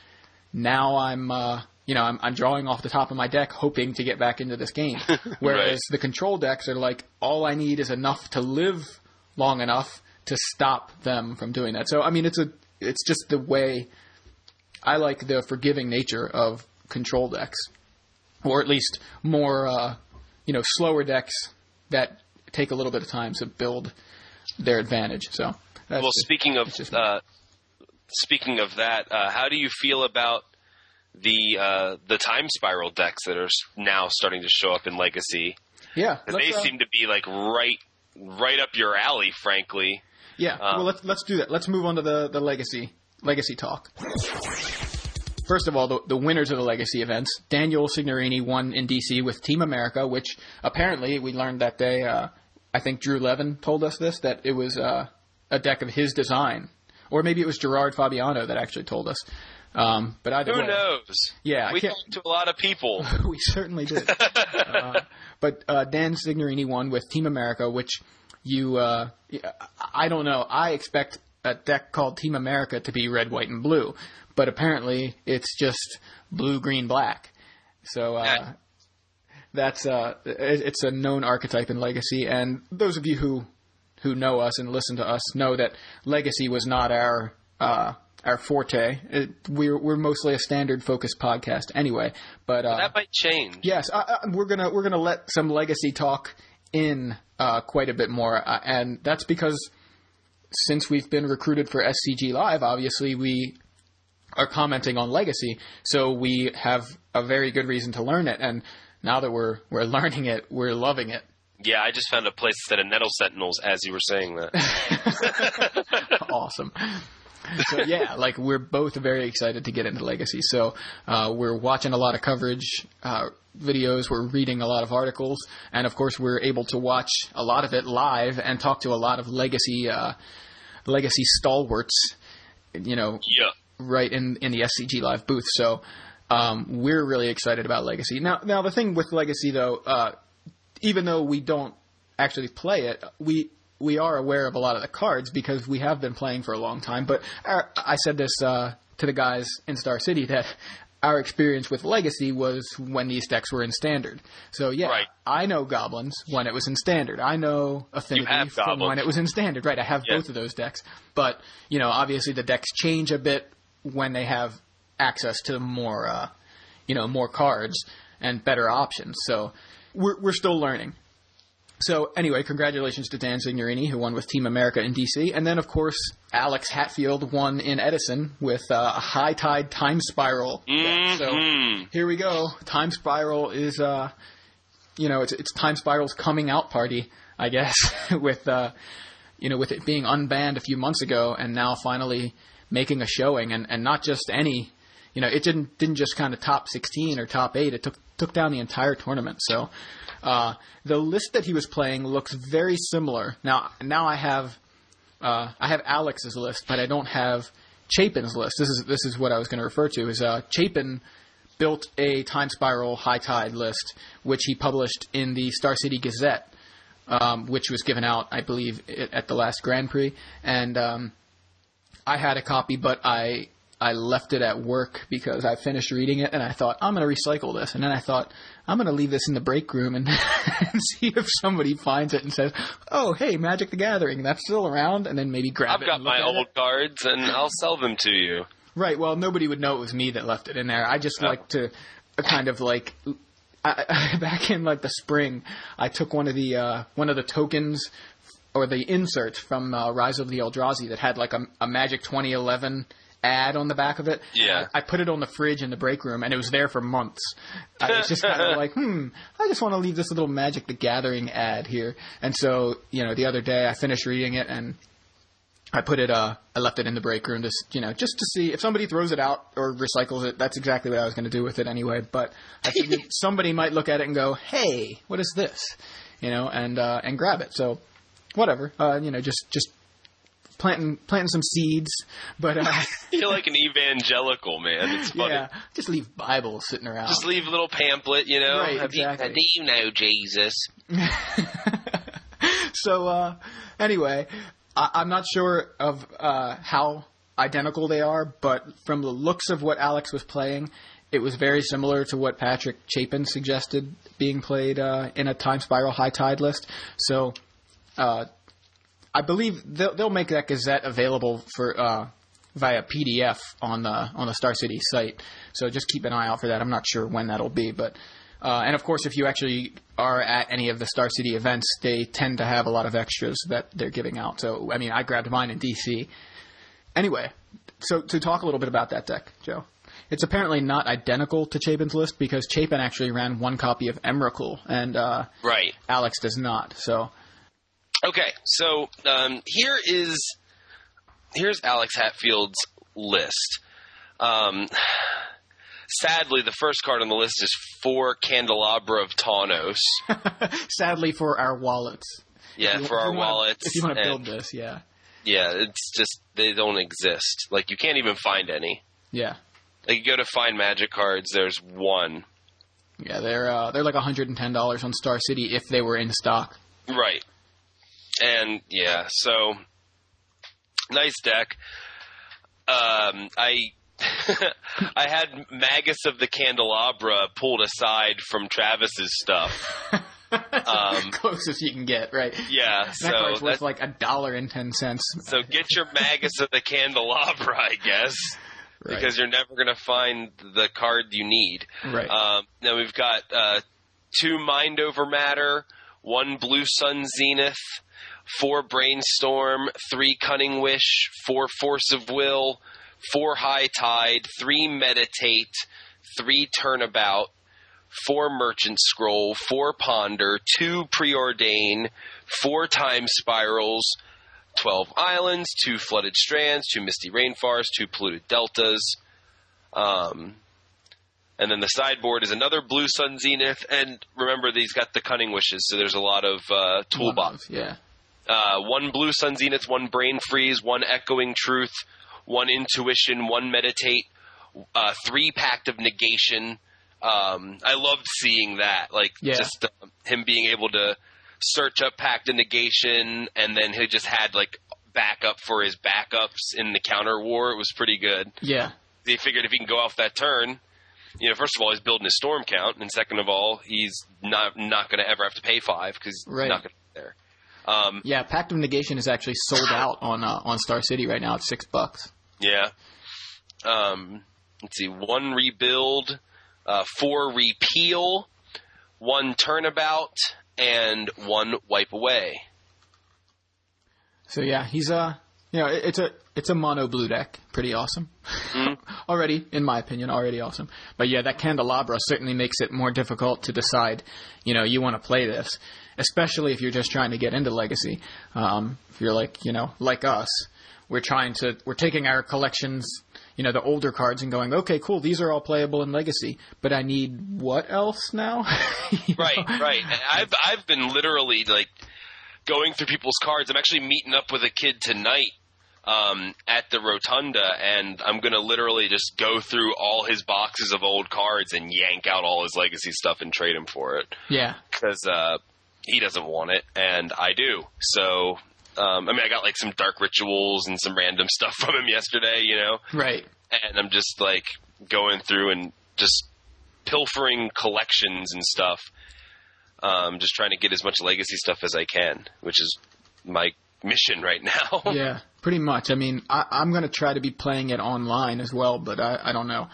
now I'm uh, you know I'm, I'm drawing off the top of my deck hoping to get back into this game. [laughs] Whereas the control decks are like all I need is enough to live long enough to stop them from doing that. So I mean it's a it's just the way I like the forgiving nature of control decks, or at least more, uh, you know, slower decks that take a little bit of time to build their advantage. So, Well, just- speaking of uh, speaking of that, uh, how do you feel about the uh, the time spiral decks that are now starting to show up in Legacy? yeah, they uh, seem to be like right right up your alley, frankly. Yeah. Um, well, let's let's do that. Let's move on to the the legacy legacy talk. First of all, the, the winners of the legacy events, Daniel Signorini won in DC with Team America, which apparently we learned that day. Uh, I think Drew Levin told us this that it was uh, a deck of his design, or maybe it was Gerard Fabiano that actually told us. Um, but either Who way, knows? Yeah, we talked to a lot of people. [laughs] we certainly did. [laughs] uh, but uh, Dan Signorini won with Team America, which you, uh, I don't know. I expect a deck called Team America to be red, white, and blue, but apparently it's just blue, green, black. So uh. That's uh, it's a known archetype in Legacy, and those of you who who know us and listen to us know that Legacy was not our uh, our forte. It, we're we're mostly a standard focused podcast anyway, but uh, that might change. Yes, uh, uh, we're gonna we're gonna let some legacy talk in uh, quite a bit more, uh, and that's because since we've been recruited for SCG Live, obviously we are commenting on legacy, so we have a very good reason to learn it. And now that we're we're [laughs] learning it, we're loving it. Yeah, I just found a place that had Nettle Sentinels as you were saying that. [laughs] awesome. So yeah, like we're both very excited to get into Legacy. So uh, we're watching a lot of coverage uh, videos, we're reading a lot of articles, and of course we're able to watch a lot of it live and talk to a lot of Legacy uh, Legacy stalwarts. You know, yeah. right in in the SCG Live booth. So um, we're really excited about Legacy. Now, now the thing with Legacy though, uh, even though we don't actually play it, we we are aware of a lot of the cards because we have been playing for a long time. But our, I said this uh, to the guys in Star City that our experience with Legacy was when these decks were in Standard. So yeah, Right. I know Goblins when it was in Standard. I know Affinity from Goblins. when it was in Standard. Right, I have Yeah. both of those decks. But you know, obviously the decks change a bit when they have access to more, uh, you know, more cards and better options. So we're we're still learning. So anyway, congratulations to Dan Signorini who won with Team America in DC, and then of course Alex Hatfield won in Edison with uh, a high tide time spiral. Mhm. So here we go. Time spiral is, uh, you know, it's it's time spiral's coming out party, I guess, [laughs] with uh, you know, with it being unbanned a few months ago, and now finally making a showing, and, and not just any, you know, it didn't didn't just kind of top 16 or top eight. It took took down the entire tournament. So uh, the list that he was playing looks very similar. Now now I have uh, I have Alex's list, but I don't have Chapin's list. This is this is what I was going to refer to. Is uh, Chapin built a time spiral high tide list, which he published in the Star City Gazette, um, which was given out, I believe, at the last Grand Prix. And um, I had a copy, but I I left it at work because I finished reading it, and I thought I'm going to recycle this. And then I thought I'm going to leave this in the break room and, [laughs] and see if somebody finds it and says, "Oh, hey, Magic the Gathering, that's still around," and then maybe grab it. I've it. got and look my old it. cards, and I'll sell them to you. Right. Well, nobody would know it was me that left it in there. I just Yeah. like to uh, kind of like I, I, [laughs] back in like the spring, I took one of the uh, one of the tokens or the inserts from uh, Rise of the Eldrazi that had like a, a Magic 2011 ad on the back of it. Yeah. I, put it on the fridge in the break room, and it was there for months. I was just kind of [laughs] like, hmm, I just want to leave this little Magic the Gathering ad here. And so, you know, the other day I finished reading it and I put it, uh, I left it in the break room, just you know, just to see if somebody throws it out or recycles it. That's exactly what I was going to do with it anyway. But I figured [laughs] somebody might look at it and go, "Hey, what is this?" You know, and uh, and grab it. So, whatever. Uh, you know, just just planting planting some seeds. But uh, [laughs] You're like an evangelical man. It's funny. yeah, just leave Bibles sitting around. Just leave a little pamphlet, you know. Right, Have you- exactly. do you know Jesus? [laughs] so uh, anyway, I, I'm not sure of uh, how identical they are, but from the looks of what Alex was playing, it was very similar to what Patrick Chapin suggested being played uh, in a Time Spiral High Tide list. So uh, I believe they'll, they'll make that Gazette available for. Uh, Via PDF on the on the Star City site, so just keep an eye out for that. I'm not sure when that'll be, but uh, and of course, if you actually are at any of the Star City events, they tend to have a lot of extras that they're giving out. So, I mean, I grabbed mine in DC. Anyway, so to talk a little bit about that deck, Joe. It's apparently not identical to Chapin's list because Chapin actually ran one copy of Emrakul and uh, Right. Alex does not. So, Okay, so um, here is here's Alex Hatfield's list. Um, sadly, the first card on the list is four Candelabra of Tawnos. [laughs] sadly for our wallets. Yeah, you- for our wanna- wallets. If you want to and- build this, yeah. Yeah, it's just they don't exist. Like you can't even find any. Yeah. Like you go to find magic cards, there's one. Yeah, they're uh, they're like $110 on Star City if they were in stock. Right. And yeah, so nice deck. Um, I [laughs] I had Magus of the Candelabra pulled aside from Travis's stuff. [laughs] Um, Closest you can get, right? Yeah, That so card's worth that's, like a dollar and ten cents. so get your Magus of the Candelabra, I guess, Right. because you're never gonna find the card you need. right. Um, now we've got uh, two Mind Over Matter, one Blue Sun Zenith, four Brainstorm, three Cunning Wish, four Force of Will, four High Tide, three Meditate, three Turnabout, four Merchant Scroll, four Ponder, two Preordain, four Time Spirals, 12 Islands, two Flooded Strands, two Misty Rainforests, two Polluted Deltas. Um, and then the sideboard is another Blue Sun Zenith. And remember, these got the Cunning Wishes, so there's a lot of uh, toolbox. Yeah. Uh, one Blue Sun Zenith, one Brain Freeze, one Echoing Truth, one Intuition, one Meditate, uh, three Pact of Negation. Um, I loved seeing that, like Yeah. just uh, him being able to search up Pact of Negation, and then he just had like backup for his backups in the counter war. It was pretty good Yeah. they figured if he can go off that turn, you know, first of all, he's building his storm count, and second of all, he's not not going to ever have to pay five because he's not going to be there. Um, Yeah. Pact of Negation is actually sold [coughs] out on uh, on Star City right now at six bucks. yeah. Um, let's see, one rebuild, uh, four repeal, one turnabout, and one wipe away. So yeah, he's uh you know, it, it's a it's a mono blue deck, pretty awesome. [laughs] already, in my opinion, already awesome. But yeah, that candelabra certainly makes it more difficult to decide. You know, you want to play this, especially if you're just trying to get into legacy. Um, if you're like you know like us, we're trying to we're taking our collections. You know the older cards and going, okay, cool. These are all playable in Legacy, but I need what else now? [laughs] You know? Right, right. And I've I've been literally like going through people's cards. I'm actually meeting up with a kid tonight um, at the rotunda, and I'm gonna literally just go through all his boxes of old cards and yank out all his legacy stuff and trade him for it Yeah, because uh, he doesn't want it and I do. So. Um, I mean, I got like some dark rituals and some random [laughs] stuff from him yesterday, you know, right. and I'm just like going through and just pilfering collections and stuff. Um, just trying to get as much legacy stuff as I can, which is my mission right [laughs] now. Yeah, pretty much. I mean, I, I'm going to try to be playing it online as well, but I, I don't know.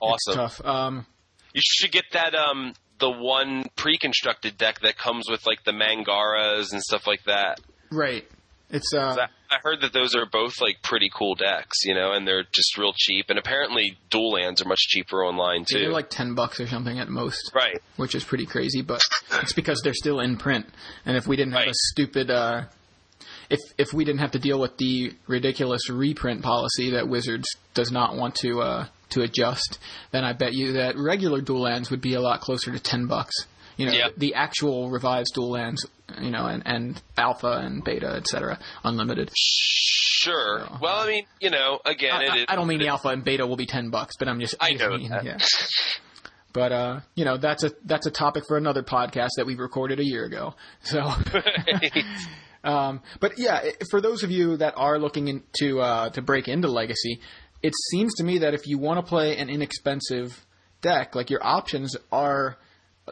It's awesome. tough. Um, You should get that um the one pre-constructed deck that comes with like the Mangaras and stuff like that. right. It's uh, I I heard that those are both like pretty cool decks, you know, and they're just real cheap. And apparently, dual lands are much cheaper online too. they're like ten bucks or something at most, right. which is pretty crazy. But it's because they're still in print, and if we didn't have Right. a stupid, uh, if if we didn't have to deal with the ridiculous reprint policy that Wizards does not want to uh, to adjust, then I bet you that regular dual lands would be a lot closer to ten bucks. You know, Yep. the actual revised dual lands, you know, and, and alpha and beta, etc., unlimited. Sure. Well, I mean, you know, again, I, it I- is. I don't mean the alpha and beta will be ten bucks, but I'm just I I just know mean, that. yeah. [laughs] But uh, you know, that's a that's a topic for another podcast that we recorded a year ago. So, [laughs] [laughs] um, but yeah, for those of you that are looking into uh, to break into Legacy, it seems to me that if you want to play an inexpensive deck, like your options are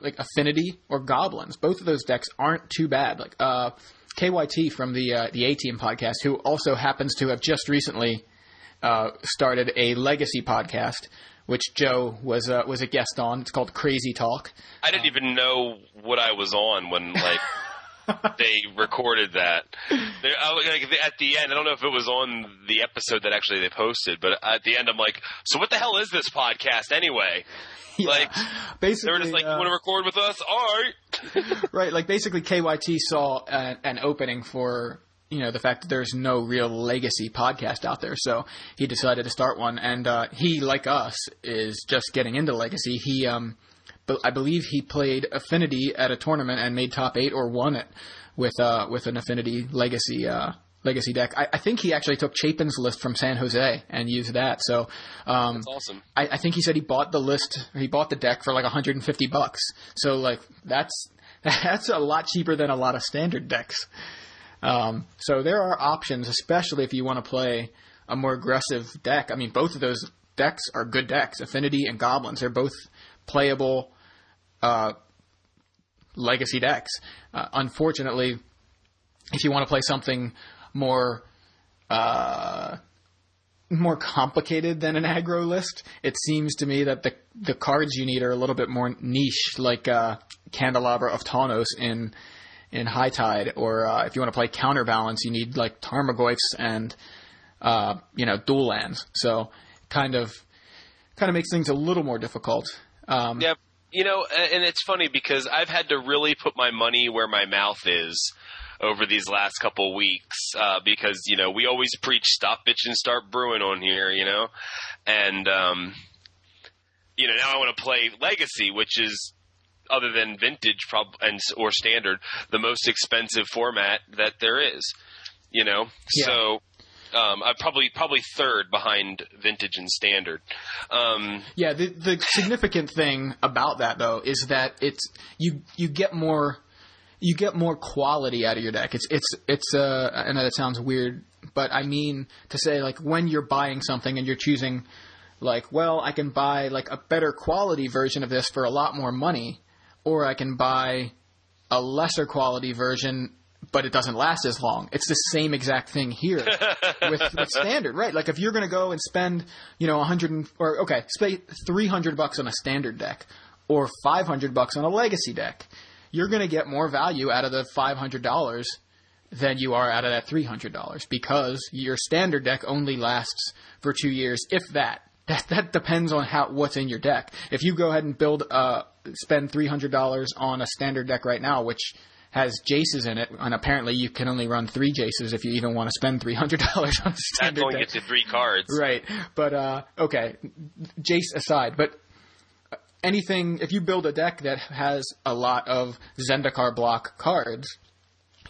like Affinity or Goblins. Both of those decks aren't too bad. Like uh, KYT from the uh, the A Team podcast, who also happens to have just recently uh, started a legacy podcast, which Joe was uh, was a guest on. It's called Crazy Talk. I didn't even know what I was on when like [laughs] [laughs] they recorded that. Like, at the end, I don't know if it was on the episode that actually they posted, but at the end, I'm like, "So what the hell is this podcast anyway?" [laughs] Like, basically, They were just like, "You uh, want to record with us? All right." [laughs] right? Like basically, KYT saw an, an opening for you know the fact that there's no real legacy podcast out there, so he decided to start one. And uh, he, like us, is just getting into legacy. He, um, but I believe he played Affinity at a tournament and made top eight or won it with uh, with an Affinity legacy. Uh, Legacy deck. I, I think he actually took Chapin's list from San Jose and used that. So, um, That's awesome. I, I think he said he bought the list, he bought the deck for like 150 bucks. So like that's [laughs] that's a lot cheaper than a lot of standard decks. Um, so there are options, especially if you want to play a more aggressive deck. I mean, both of those decks are good decks. Affinity and Goblins, they're both playable uh, legacy decks. Uh, unfortunately, if you want to play something more uh, more complicated than an aggro list. It seems to me that the the cards you need are a little bit more niche, like uh, Candelabra of Tawnos in in High Tide, or uh, if you want to play Counterbalance, you need like Tarmogoyfs and uh, you know dual lands. So kind of kind of makes things a little more difficult. Um, Yeah, you know, and it's funny because I've had to really put my money where my mouth is over these last couple weeks uh, because you know we always preach stop bitching, start brewing on here, you know, and um, you know now I want to play Legacy, which is other than vintage prob- and or standard the most expensive format that there is, you know. Yeah. So. Um, I'm probably probably third behind vintage and standard. Um, Yeah, the the significant thing about that though is that it's you you get more you get more quality out of your deck. It's it's it's uh I know that sounds weird, but I mean to say like when you're buying something and you're choosing like, well, I can buy like a better quality version of this for a lot more money or I can buy a lesser quality version but it doesn't last as long. It's the same exact thing here [laughs] with, with standard, right? Like if you're going to go and spend, you know, 100 or okay, spend 300 bucks on a standard deck or 500 bucks on a legacy deck, you're going to get more value out of the five hundred dollars than you are out of that three hundred dollars because your standard deck only lasts for two years, if that. That that depends on how what's in your deck. If you go ahead and build uh spend three hundred dollars on a standard deck right now, which has Jaces in it, and apparently you can only run three Jaces if you even want to spend three hundred dollars on a standard only deck. gets you three cards. Right, but uh, okay, Jace aside, but anything if you build a deck that has a lot of Zendikar block cards,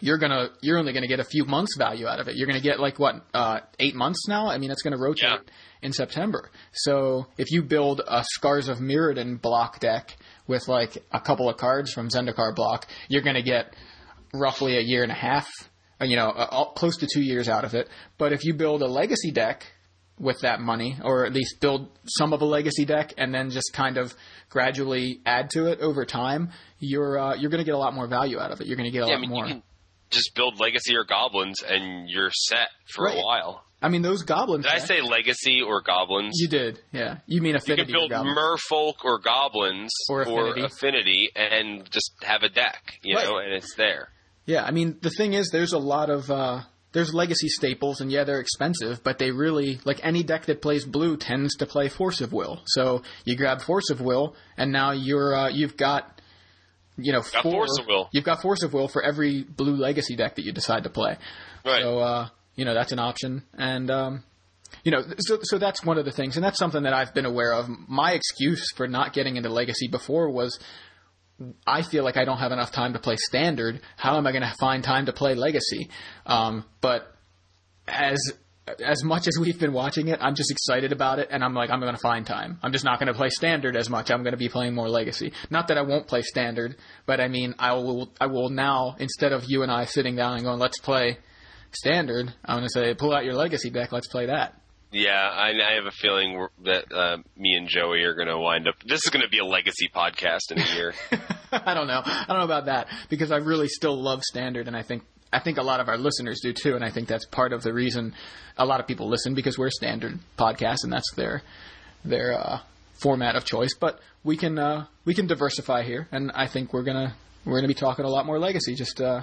you're gonna you're only gonna get a few months value out of it. You're gonna get like what uh, eight months now. I mean, it's gonna rotate Yeah. in September. So if you build a Scars of Mirrodin block deck with like a couple of cards from Zendikar block, you're gonna get roughly a year and a half. uh, You know, uh, close to two years out of it. But if you build a legacy deck with that money, or at least build some of a legacy deck and then just kind of gradually add to it over time, you're uh, you're going to get a lot more value out of it. You're going to get a Yeah, I lot mean, more. you can just build Legacy or Goblins, and you're set for Right. a while. I mean, those goblins. Did I say Legacy or Goblins? you did? Yeah, you mean affinity? You can build goblins. Merfolk or Goblins Or Affinity. Affinity and just have a deck, you Right. know, and it's there. Yeah, I mean the thing is, there's a lot of uh, there's legacy staples, and yeah, they're expensive, but they really like any deck that plays blue tends to play Force of Will. So you grab Force of Will, and now you're uh, you've got you know Got four, Force of Will. You've got Force of Will for every blue legacy deck that you decide to play. Right. So uh, you know that's an option, and um, you know so so that's one of the things, and that's something that I've been aware of. My excuse for not getting into legacy before was I feel like I don't have enough time to play standard. How am I going to find time to play legacy? Um, but as as much as we've been watching it, I'm just excited about it, and I'm like, I'm going to find time. I'm just not going to play standard as much. I'm going to be playing more legacy. Not that I won't play standard, but I mean, I will. I will now instead of you and I sitting down and going, let's play standard. I'm going to say, pull out your legacy deck. Let's play that. Yeah, I, I have a feeling that uh, me and Joey are going to wind up. This is going to be a legacy podcast in a year. [laughs] I don't know. I don't know about that because I really still love standard, and I think I think a lot of our listeners do too, and I think that's part of the reason a lot of people listen because we're a standard podcast, and that's their their uh, format of choice. But we can uh, we can diversify here, and I think we're gonna we're gonna be talking a lot more legacy. Just uh,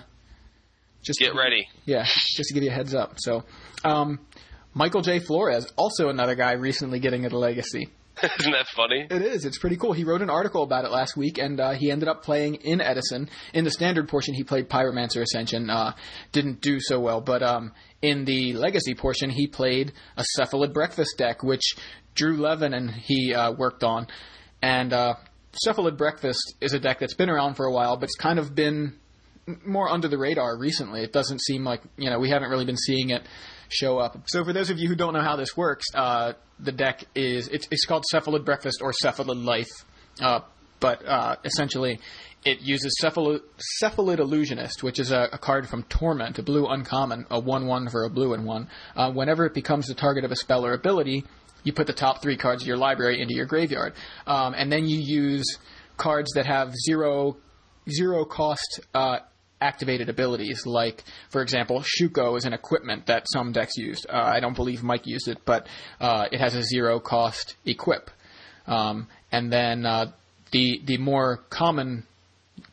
just Get ready. yeah, just to give you a heads up. So, um, Michael J. Flores, also another guy recently getting into legacy. [laughs] Isn't that funny? It is. It's pretty cool. He wrote an article about it last week, and uh, he ended up playing in Edison. In the standard portion, he played Pyromancer Ascension. Uh, didn't do so well, but um, in the Legacy portion, he played a Cephalid Breakfast deck, which Drew Levin and he uh, worked on. And uh, Cephalid Breakfast is a deck that's been around for a while, but it's kind of been more under the radar recently. It doesn't seem like you know we haven't really been seeing it show up. So for those of you who don't know how this works, uh, the deck is it's, it's called Cephalid Breakfast or Cephalid Life, uh, but uh, essentially it uses Cephalid, Cephalid Illusionist, which is a, a card from Torment, a blue uncommon, a one-one for a blue and one. Uh, whenever it becomes the target of a spell or ability, you put the top three cards of your library into your graveyard, um, and then you use cards that have zero zero cost uh, activated abilities. Like, for example, Shuko is an equipment that some decks used. Uh, I don't believe Mike used it, but uh, it has a zero cost equip. Um, and then uh, the the more common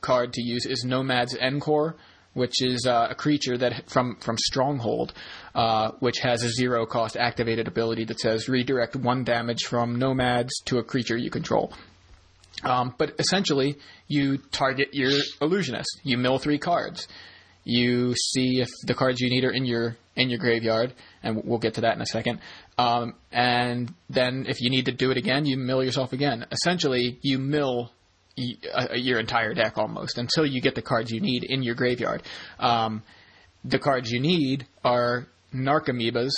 card to use is Nomads en-Kor, which is uh, a creature that from from Stronghold, uh, which has a zero cost activated ability that says redirect one damage from Nomads to a creature you control. Um, but essentially, you target your illusionist. You mill three cards. You see if the cards you need are in your in your graveyard, and we'll get to that in a second. Um, and then, if you need to do it again, you mill yourself again. Essentially, you mill uh, your entire deck almost until you get the cards you need in your graveyard. Um, the cards you need are Narcomoebas,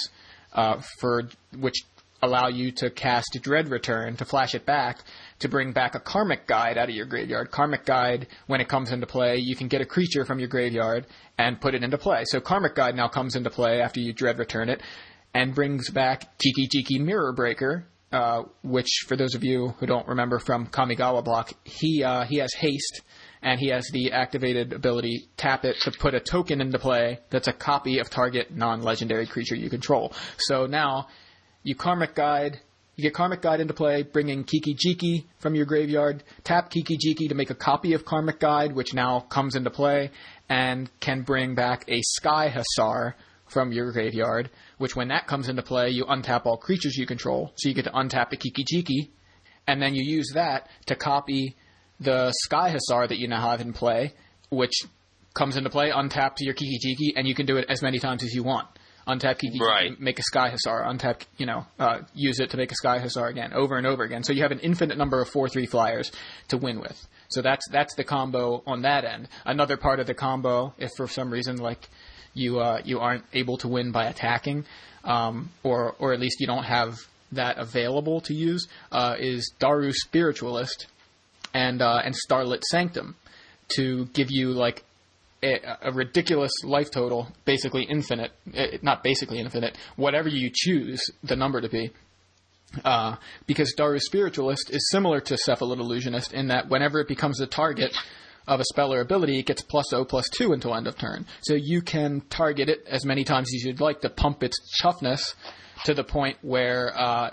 uh, for which allow you to cast Dread Return to flash it back to bring back a Karmic Guide out of your graveyard. Karmic Guide, when it comes into play, you can get a creature from your graveyard and put it into play. So Karmic Guide now comes into play after you Dread Return it and brings back Kiki Jiki Mirror Breaker, uh, which, for those of you who don't remember from Kamigawa block, he uh, he has haste and he has the activated ability tap it to put a token into play that's a copy of target non-legendary creature you control. So now you karmic guide You get Karmic Guide into play, bringing Kiki Jiki from your graveyard, tap Kiki Jiki to make a copy of Karmic Guide, which now comes into play, and can bring back a Sky Hussar from your graveyard, which when that comes into play, you untap all creatures you control. So you get to untap the Kiki Jiki, and then you use that to copy the Sky Hussar that you now have in play, which comes into play, untap your Kiki Jiki, and you can do it as many times as you want. Untap Kiki Right. Make a Sky Hussar, untap, you know, uh, use it to make a Sky Hussar again, over and over again. So you have an infinite number of 4-3 flyers to win with. So that's that's the combo on that end. Another part of the combo, if for some reason like you uh, you aren't able to win by attacking, um, or or at least you don't have that available to use, uh, is Daru Spiritualist and uh, and Starlit Sanctum to give you like a, ridiculous life total, basically infinite, eh, not basically infinite, whatever you choose the number to be. Uh, because Daru Spiritualist is similar to Cephalid Illusionist in that whenever it becomes the target of a spell or ability, it gets plus O plus 2 until end of turn. So you can target it as many times as you'd like to pump its toughness to the point where uh,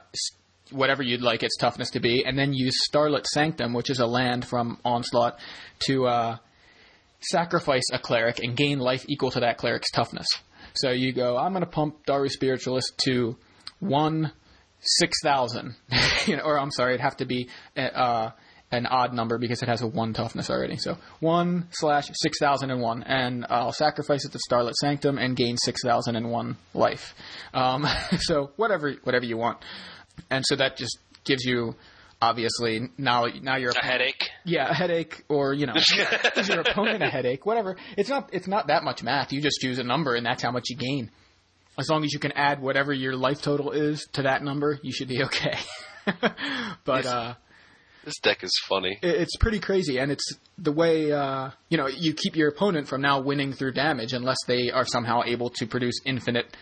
whatever you'd like its toughness to be, and then use Starlit Sanctum, which is a land from Onslaught, to uh, sacrifice a cleric and gain life equal to that cleric's toughness. So you go, I'm going to pump Daru Spiritualist to one six thousand, [laughs] you know, or I'm sorry, it'd have to be uh, an odd number because it has a one toughness already. So one slash six thousand and one, and I'll sacrifice it to Starlit Sanctum and gain six thousand and one life. Um, [laughs] so whatever, whatever you want, and so that just gives you. Obviously, now now you're A headache. Yeah, a headache, or you know, [laughs] gives your opponent a headache. Whatever. It's not. It's not that much math. You just choose a number, and that's how much you gain. As long as you can add whatever your life total is to that number, you should be okay. [laughs] but uh, This deck is funny. it- it's pretty crazy, and it's the way uh, you know you keep your opponent from now winning through damage unless they are somehow able to produce infinite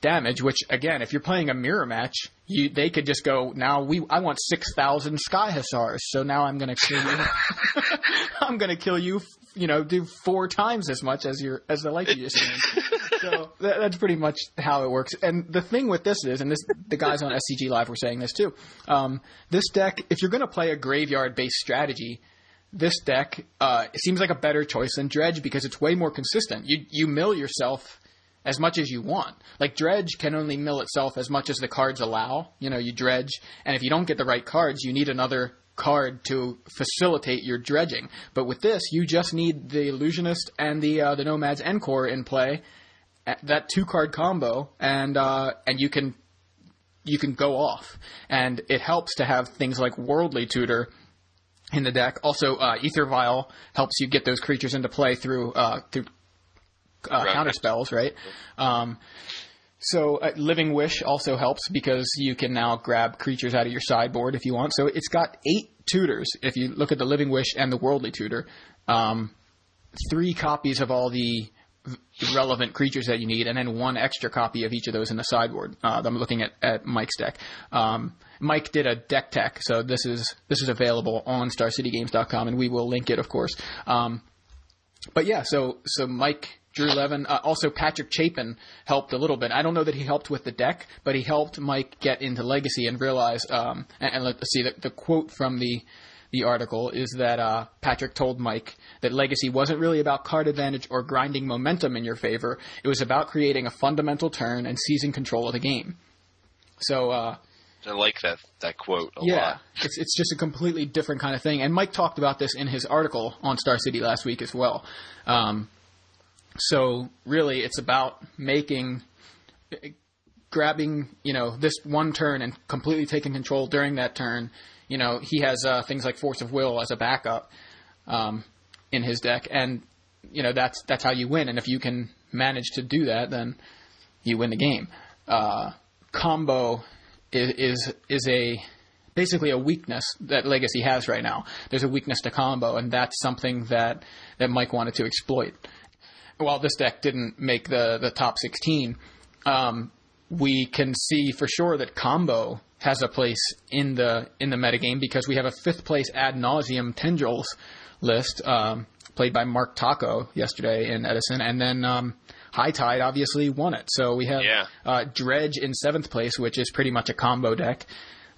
damage. Which again, if you're playing a mirror match, you they could just go now. We I want six thousand Sky Hussars, so now I'm going to kill you. [laughs] I'm going to kill you. You know, do four times as much as your as the life you just gained. [laughs] so that, that's pretty much how it works. And the thing with this is, and this the guys on SCG Live were saying this too. Um, this deck, if you're going to play a graveyard based strategy, this deck uh, seems like a better choice than Dredge because it's way more consistent. You you mill yourself as much as you want. Like Dredge can only mill itself as much as the cards allow. You know, you dredge, and if you don't get the right cards, you need another card to facilitate your dredging. But with this, you just need the Illusionist and the uh, the Nomads en-Kor in play, that two card combo, and uh, and you can you can go off. And it helps to have things like Worldly Tutor in the deck. Also, uh, Aether Vial helps you get those creatures into play through uh, through uh, Right. counter spells, right? Um, so uh, Living Wish also helps because you can now grab creatures out of your sideboard if you want. So it's got eight tutors. If you look at the Living Wish and the Worldly Tutor, um, three copies of all the relevant creatures that you need, and then one extra copy of each of those in the sideboard. Uh, I'm looking at, at Mike's deck. Um, Mike did a deck tech, so this is this is available on StarCityGames.com, and we will link it, of course. Um, but yeah, so so Mike Drew Levin, uh, also Patrick Chapin helped a little bit. I don't know that he helped with the deck, but he helped Mike get into Legacy and realize. Um, and, and let's see, the, the quote from the the article is that uh, Patrick told Mike that Legacy wasn't really about card advantage or grinding momentum in your favor. It was about creating a fundamental turn and seizing control of the game. So. Uh, I like that that quote a yeah, lot. it's it's just a completely different kind of thing. And Mike talked about this in his article on Star City last week as well. Um, so really, it's about making, grabbing, you know, this one turn and completely taking control during that turn. You know, he has uh, things like Force of Will as a backup um, in his deck, and you know that's that's how you win. And if you can manage to do that, then you win the game. Uh, combo is, is is a basically a weakness that Legacy has right now. There's a weakness to combo, and that's something that that Mike wanted to exploit. While this deck didn't make the the top 16, um, we can see for sure that combo has a place in the in the metagame because we have a fifth place ad nauseam tendrils list um, played by Mark Taco yesterday in Edison, and then um, High Tide obviously won it. So we have Yeah. uh, Dredge in seventh place, which is pretty much a combo deck.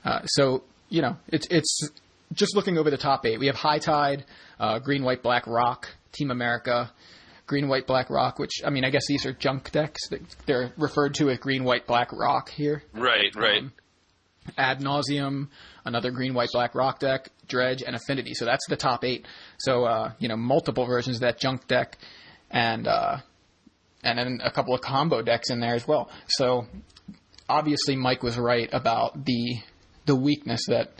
Uh, so you know, it's it's just looking over the top eight. We have High Tide, uh, Green, White, Black, Rock, Team America, Green, White, Black, Rock. Which I mean, I guess these are junk decks. They're referred to as Green, White, Black, Rock here. Right, right. Um, Ad nauseam, another green, white, black rock deck, dredge, and affinity. So that's the top eight. So uh, you know, multiple versions of that junk deck, and uh, and then a couple of combo decks in there as well. So obviously, Mike was right about the the weakness that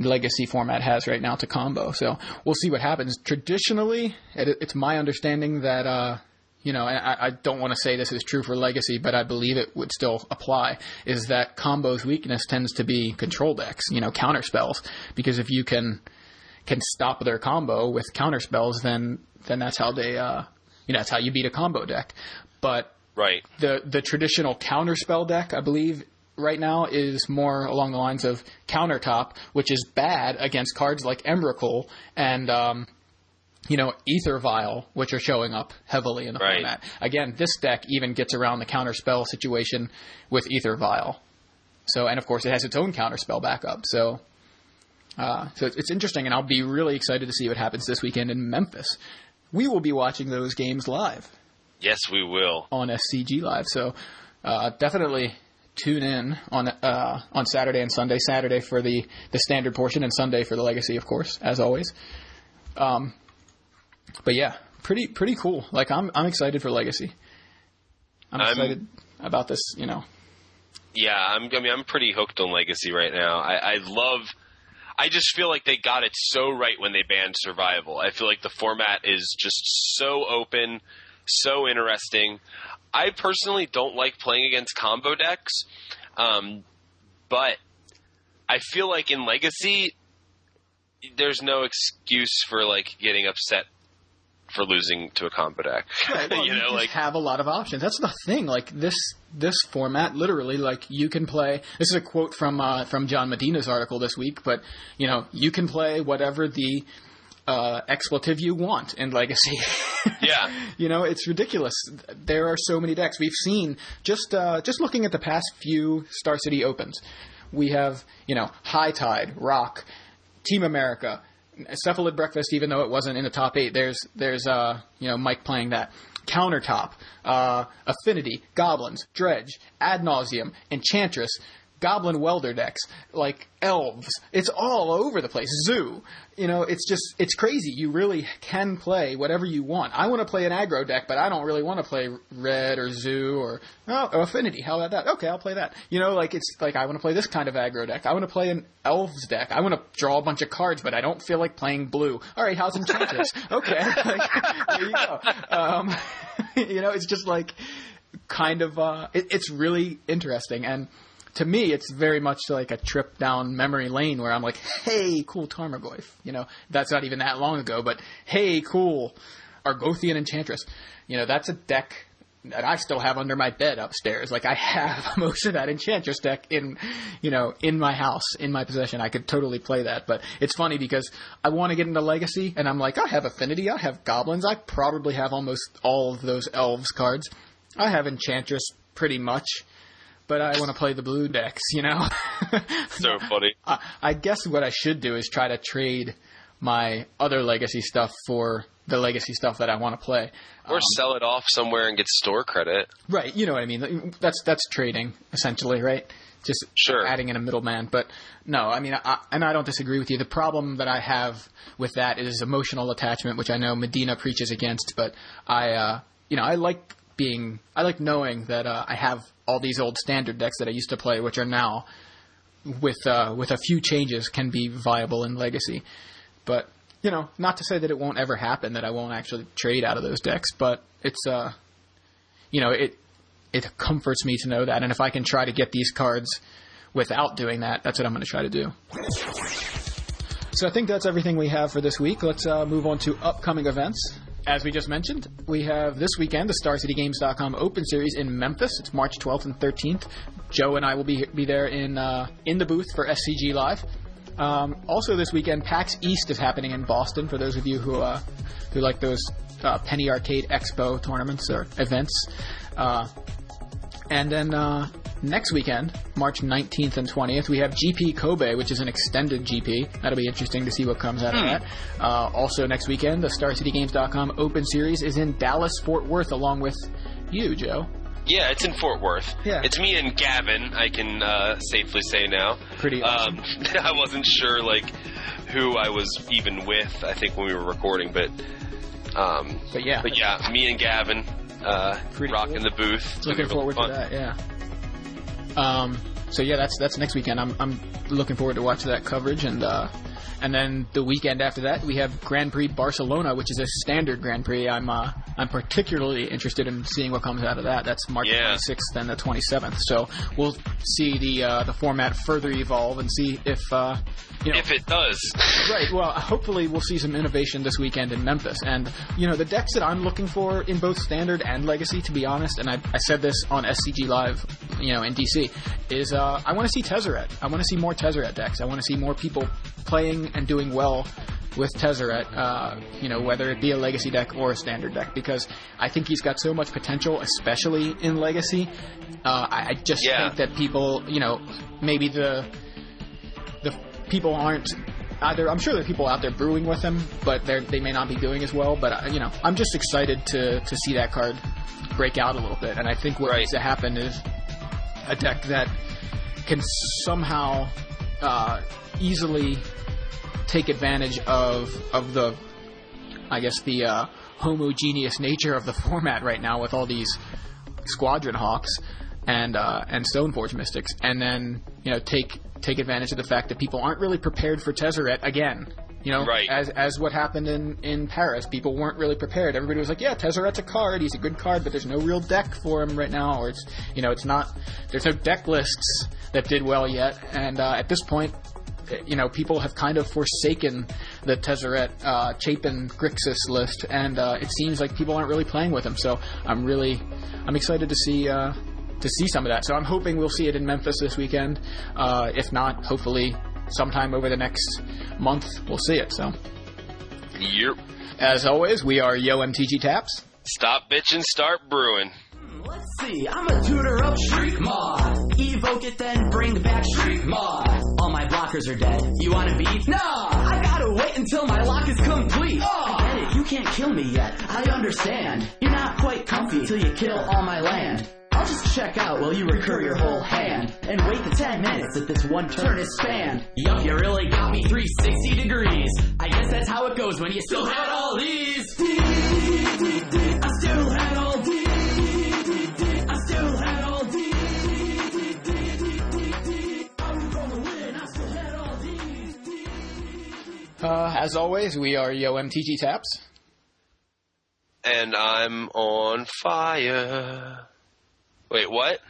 legacy format has right now to combo. So we'll see what happens. Traditionally, it, it's my understanding that uh, you know, I, I don't want to say this is true for Legacy, but I believe it would still apply, is that combo's weakness tends to be control decks, you know, counter spells. Because if you can can stop their combo with counter spells, then then that's how they uh you know, that's how you beat a combo deck. But right. the the traditional counter spell deck, I believe, right now is more along the lines of countertop, which is bad against cards like Emrakul and um you know, Aether Vial, which are showing up heavily in the right. format. Again, this deck even gets around the counter spell situation with Aether Vial. So, and of course, it has its own counter spell backup. So, uh, so it's interesting, and I'll be really excited to see what happens this weekend in Memphis. We will be watching those games live. Yes, we will on SCG Live. So, uh, definitely tune in on uh, on Saturday and Sunday. Saturday for the the standard portion, and Sunday for the Legacy, of course, as always. Um, but yeah, pretty pretty cool. Like I'm I'm excited for Legacy. I'm excited I'm, about this. You know. Yeah, I'm. I mean, I'm pretty hooked on Legacy right now. I, I love. I just feel like they got it so right when they banned Survival. I feel like the format is just so open, so interesting. I personally don't like playing against combo decks, um, but I feel like in Legacy, there's no excuse for like getting upset for losing to a combo deck. Right, well, [laughs] you, you know, like have a lot of options. That's the thing. Like this this format, literally, like you can play. This is a quote from uh, from John Medina's article this week, but you know, you can play whatever the uh, expletive you want in Legacy. [laughs] yeah, you know, it's ridiculous. There are so many decks we've seen. Just uh, just looking at the past few Star City Opens, we have you know High Tide, Rock, Team America cephalid breakfast, even though it wasn't in the top eight, there's there's uh you know Mike playing that countertop, uh, affinity, goblins, dredge, ad nauseam, enchantress, goblin welder decks, like elves. It's all over the place. Zoo. You know, it's just it's crazy. You really can play whatever you want. I want to play an aggro deck, but I don't really want to play red or zoo or oh, affinity. How about that? Okay, I'll play that. You know, like it's like I want to play this kind of aggro deck. I want to play an elves deck. I want to draw a bunch of cards, but I don't feel like playing blue. All right, how's enchantress? [laughs] okay, [laughs] there you go. Um, [laughs] you know, it's just like kind of uh, it, it's really interesting and to me, it's very much like a trip down memory lane where I'm like, hey, cool Tarmogoyf. You know, that's not even that long ago, but hey, cool Argothian Enchantress. You know, that's a deck that I still have under my bed upstairs. Like I have [laughs] most of that Enchantress deck in, you know, in my house, in my possession. I could totally play that. But it's funny because I want to get into Legacy, and I'm like, I have Affinity, I have Goblins, I probably have almost all of those Elves cards. I have Enchantress pretty much but I want to play the blue decks, you know? [laughs] so funny. I, I guess what I should do is try to trade my other legacy stuff for the legacy stuff that I want to play. Or um, sell it off somewhere and get store credit. Right, you know what I mean. That's that's trading essentially, right? Just sure. adding in a middleman. But no, I mean, I, and I don't disagree with you. The problem that I have with that is emotional attachment, which I know Medina preaches against. But I, uh, you know, I like being, I like knowing that uh, I have all these old standard decks that I used to play, which are now with uh, with a few changes can be viable in Legacy. But you know, not to say that it won't ever happen that I won't actually trade out of those decks, but it's uh, you know, it it comforts me to know that, and if I can try to get these cards without doing that, that's what I'm going to try to do. So I think that's everything we have for this week. Let's uh, move on to upcoming events. As we just mentioned, we have this weekend the StarCityGames.com Open Series in Memphis. It's March 12th and 13th. Joe and I will be be there in uh, in the booth for SCG Live. Um, also, this weekend, PAX East is happening in Boston. For those of you who uh, who like those uh, Penny Arcade Expo tournaments or events, uh, and then uh, next weekend, March 19th and 20th, we have GP Kobe, which is an extended GP. That'll be interesting to see what comes out of that. Uh, also, next weekend, the StarCityGames.com Open Series is in Dallas Fort Worth, along with you, Joe. Yeah, it's in Fort Worth. Yeah. It's me and Gavin, I can uh, safely say now. Pretty awesome. Um, [laughs] I wasn't sure, like, who I was even with, I think, when we were recording, but. Um, But yeah, but yeah, me and Gavin uh, rocking cool. the booth. It's looking forward to that. Yeah. Um. So yeah, that's that's next weekend. I'm I'm looking forward to watch that coverage and uh, and then the weekend after that we have Grand Prix Barcelona, which is a standard Grand Prix. I'm uh I'm particularly interested in seeing what comes out of that. That's March Yeah. 26th and the 27th. So we'll see the uh, the format further evolve and see if uh you know If it does. [laughs] Right. Well, hopefully we'll see some innovation this weekend in Memphis. And you know, the decks that I'm looking for in both standard and legacy, to be honest, and I, I said this on SCG Live, you know, in DC, is uh, I want to see Tezzeret. I want to see more Tezzeret decks. I want to see more people playing and doing well with Tezzeret, uh, you know, whether it be a legacy deck or a standard deck, because I think he's got so much potential, especially in legacy. Uh, I, I just Yeah. think that people, you know, maybe the the people aren't either. I'm sure there are people out there brewing with him, but they they may not be doing as well. But uh, you know, I'm just excited to to see that card break out a little bit. And I think what Right. needs to happen is a deck that can somehow uh, easily take advantage of of the, I guess the uh, homogeneous nature of the [laughs] format right now with all these Squadron Hawks and uh, and Stoneforge Mystics, and then you know take take advantage of the fact that people aren't really prepared for Tezzeret again. You know, Right. as as what happened in in Paris, people weren't really prepared. Everybody was like, "Yeah, Tezzeret's a card. He's a good card, but there's no real deck for him right now, or it's you know, it's not. There's no deck lists that did well yet, and uh, at this point." You know, people have kind of forsaken the Tezzeret, uh, Chapin, Grixis list, and uh, it seems like people aren't really playing with him. So I'm really, I'm excited to see uh, to see some of that. So I'm hoping we'll see it in Memphis this weekend. Uh, if not, hopefully sometime over the next month we'll see it. So Yep. as always, we are Yo MTG Taps. Stop bitching, start brewing. Hmm, let's see, I'm a tutor of Shriekmaw. Evoke it, then bring back Shriekmaw. All my blockers are dead. You wanna beat? Nah, I gotta wait until my lock is complete. Ah. I get it, you can't kill me yet. I understand. You're not quite comfy till you kill all my land. I'll just check out while you recur your whole hand and wait the 10 minutes that this one turn is spanned. Yup, you really got me 360 degrees. I guess that's how it goes when you still had all these. I still had all these. I still had all these. I'm gonna win. I still had all these. Uh, as always, we are Yo MTG Taps. And I'm on fire. Wait, what?